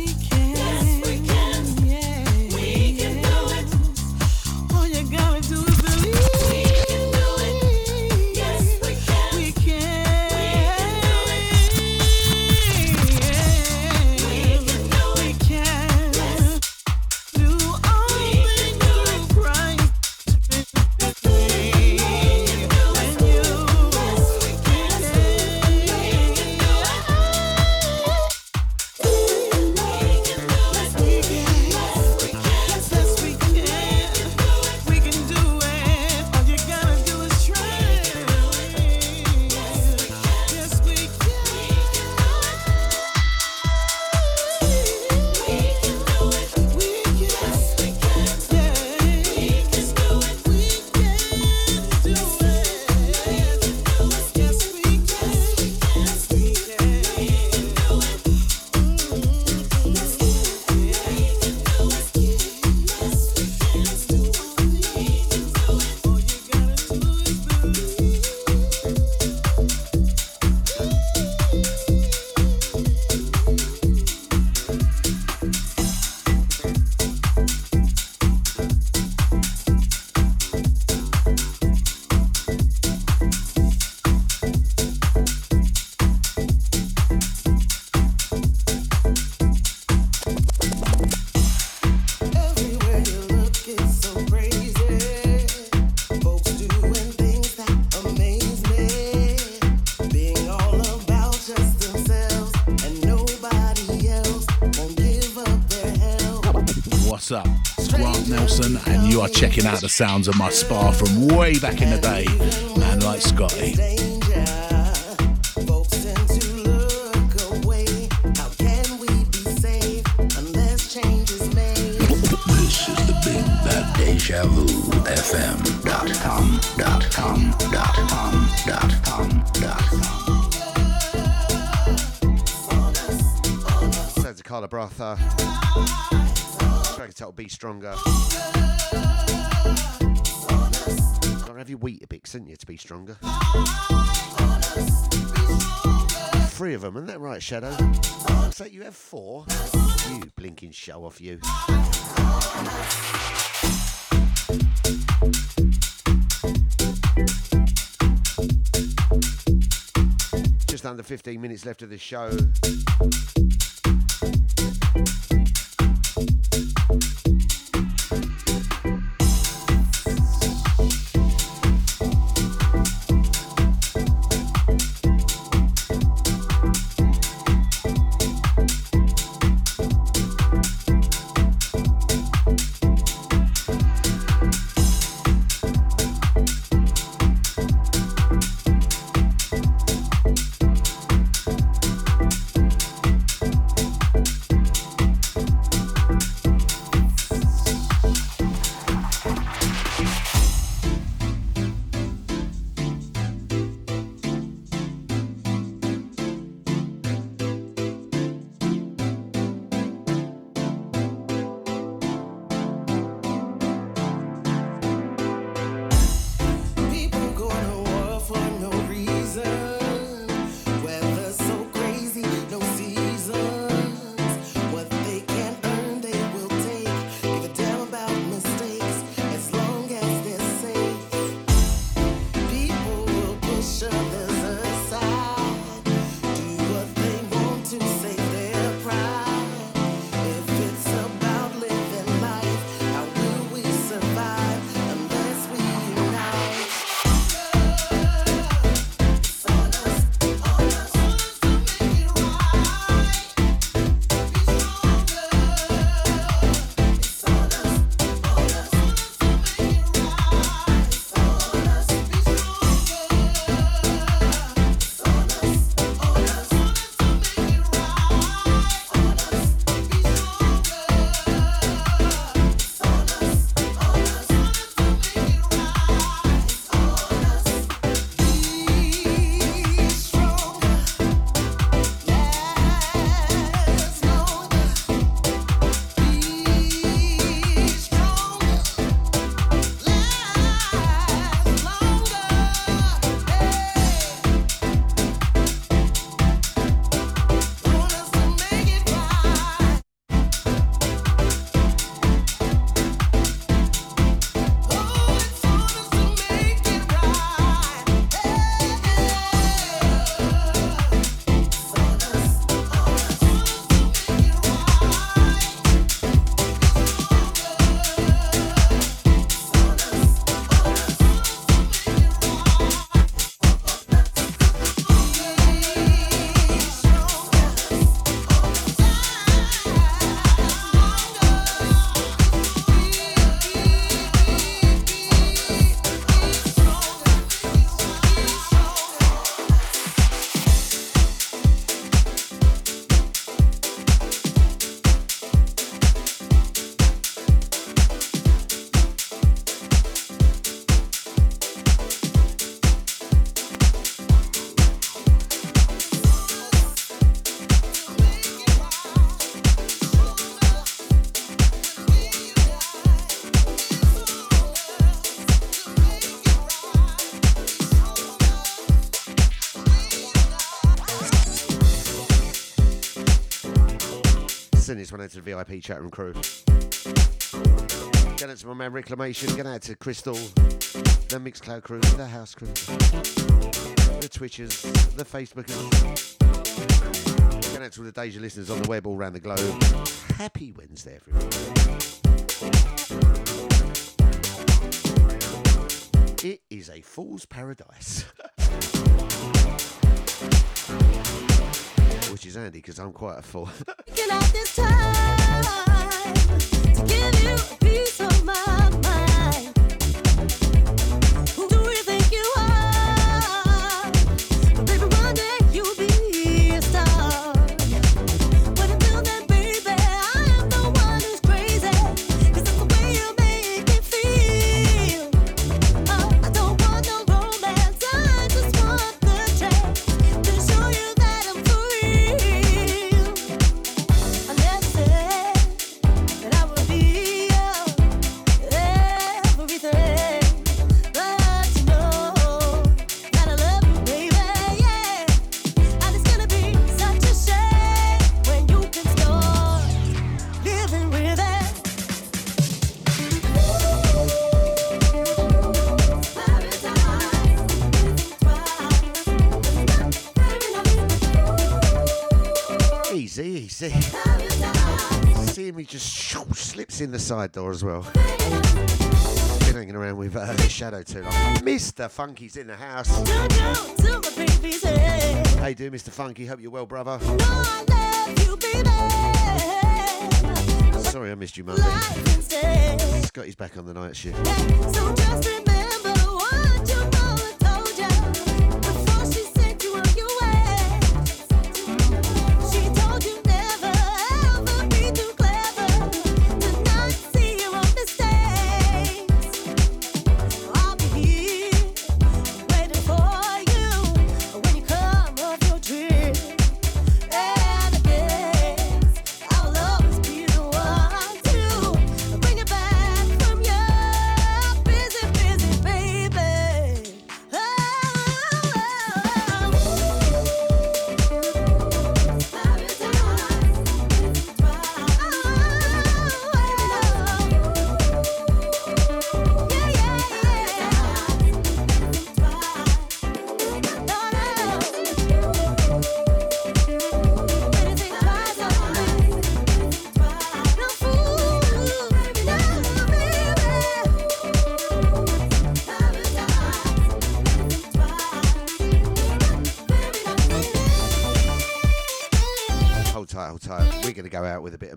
Checking out the sounds of my spa from way back in the day. Man like Scotty. This is the Big Bad Deja Vu FM dot com dot com dot com dot com dot com. Sounds of Carla Brother. Track title Be Stronger. Gotta have your wheat a bit, didn't you, to be stronger? Three of them, isn't that right, Shadow? So you have four? You blinking show off, you. Just under 15 minutes left of the show. One out to the VIP chat room crew. Going out to my man Reclamation. Going out to Crystal, the Mixcloud crew, the House crew, the Twitchers, the Facebookers. Going out to all the Deja listeners on the web all around the globe. Happy Wednesday, everyone. It is a fool's paradise. Which is handy because I'm quite a fool. side door as well. Been hanging around with uh, Shadow too long. Mr. Funky's in the house. How you doing, Mr. Funky? Hope you're well, brother. Sorry I missed you, Monday. Scotty's back on the night shift.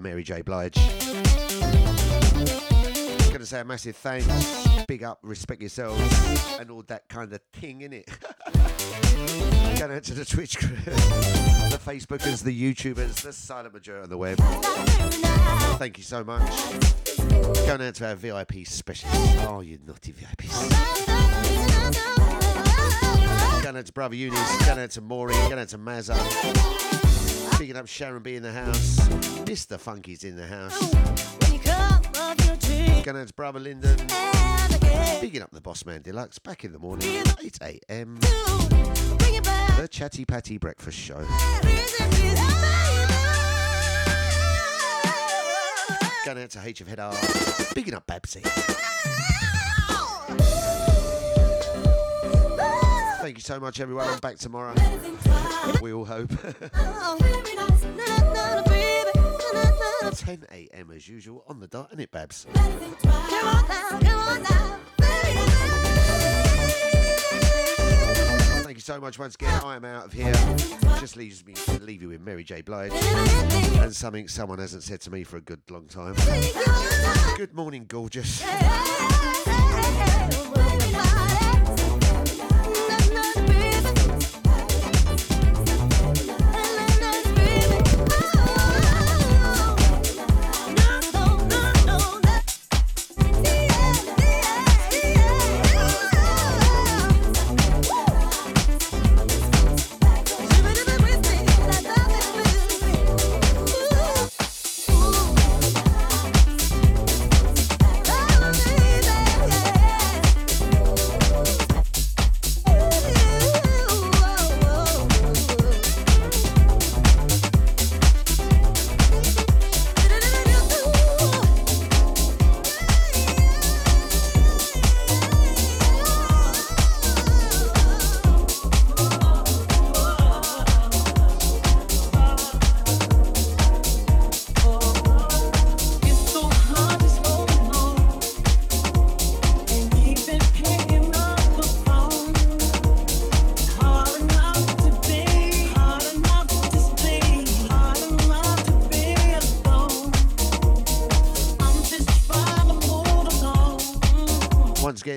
Mary J. Blige. I'm to say a massive thanks, big up, respect yourselves, and all that kind of thing, innit? Going out to the Twitch crew, the Facebookers, the YouTubers, the silent majority on the web. Thank you so much. Going out to our VIP specialists. Oh, you naughty VIPs. Going out to Brother Eunice, going out to Maureen, going out to Mazza. Picking up Sharon B in the house. Mr. Funky's in the house. Going out to Brother Lyndon. Picking up the Boss Man Deluxe back in the morning, 8 a.m. The Chatty Patty Breakfast Show. Going out to H of Head R. Picking up Babsy. Thank you so much, everyone. I'm back tomorrow. We all hope. 10 a.m. as usual on the dot, and it Babs. Thank you so much once again. I am out of here. Just leaves me to leave you with Mary J. Blige and something someone hasn't said to me for a good long time. Good morning, gorgeous.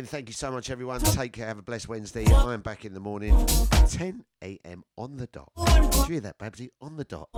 thank you so much, everyone. Take care. Have a blessed Wednesday. I am back in the morning, 10 a.m. on the dot. Did you hear that, Babsy? On the dot.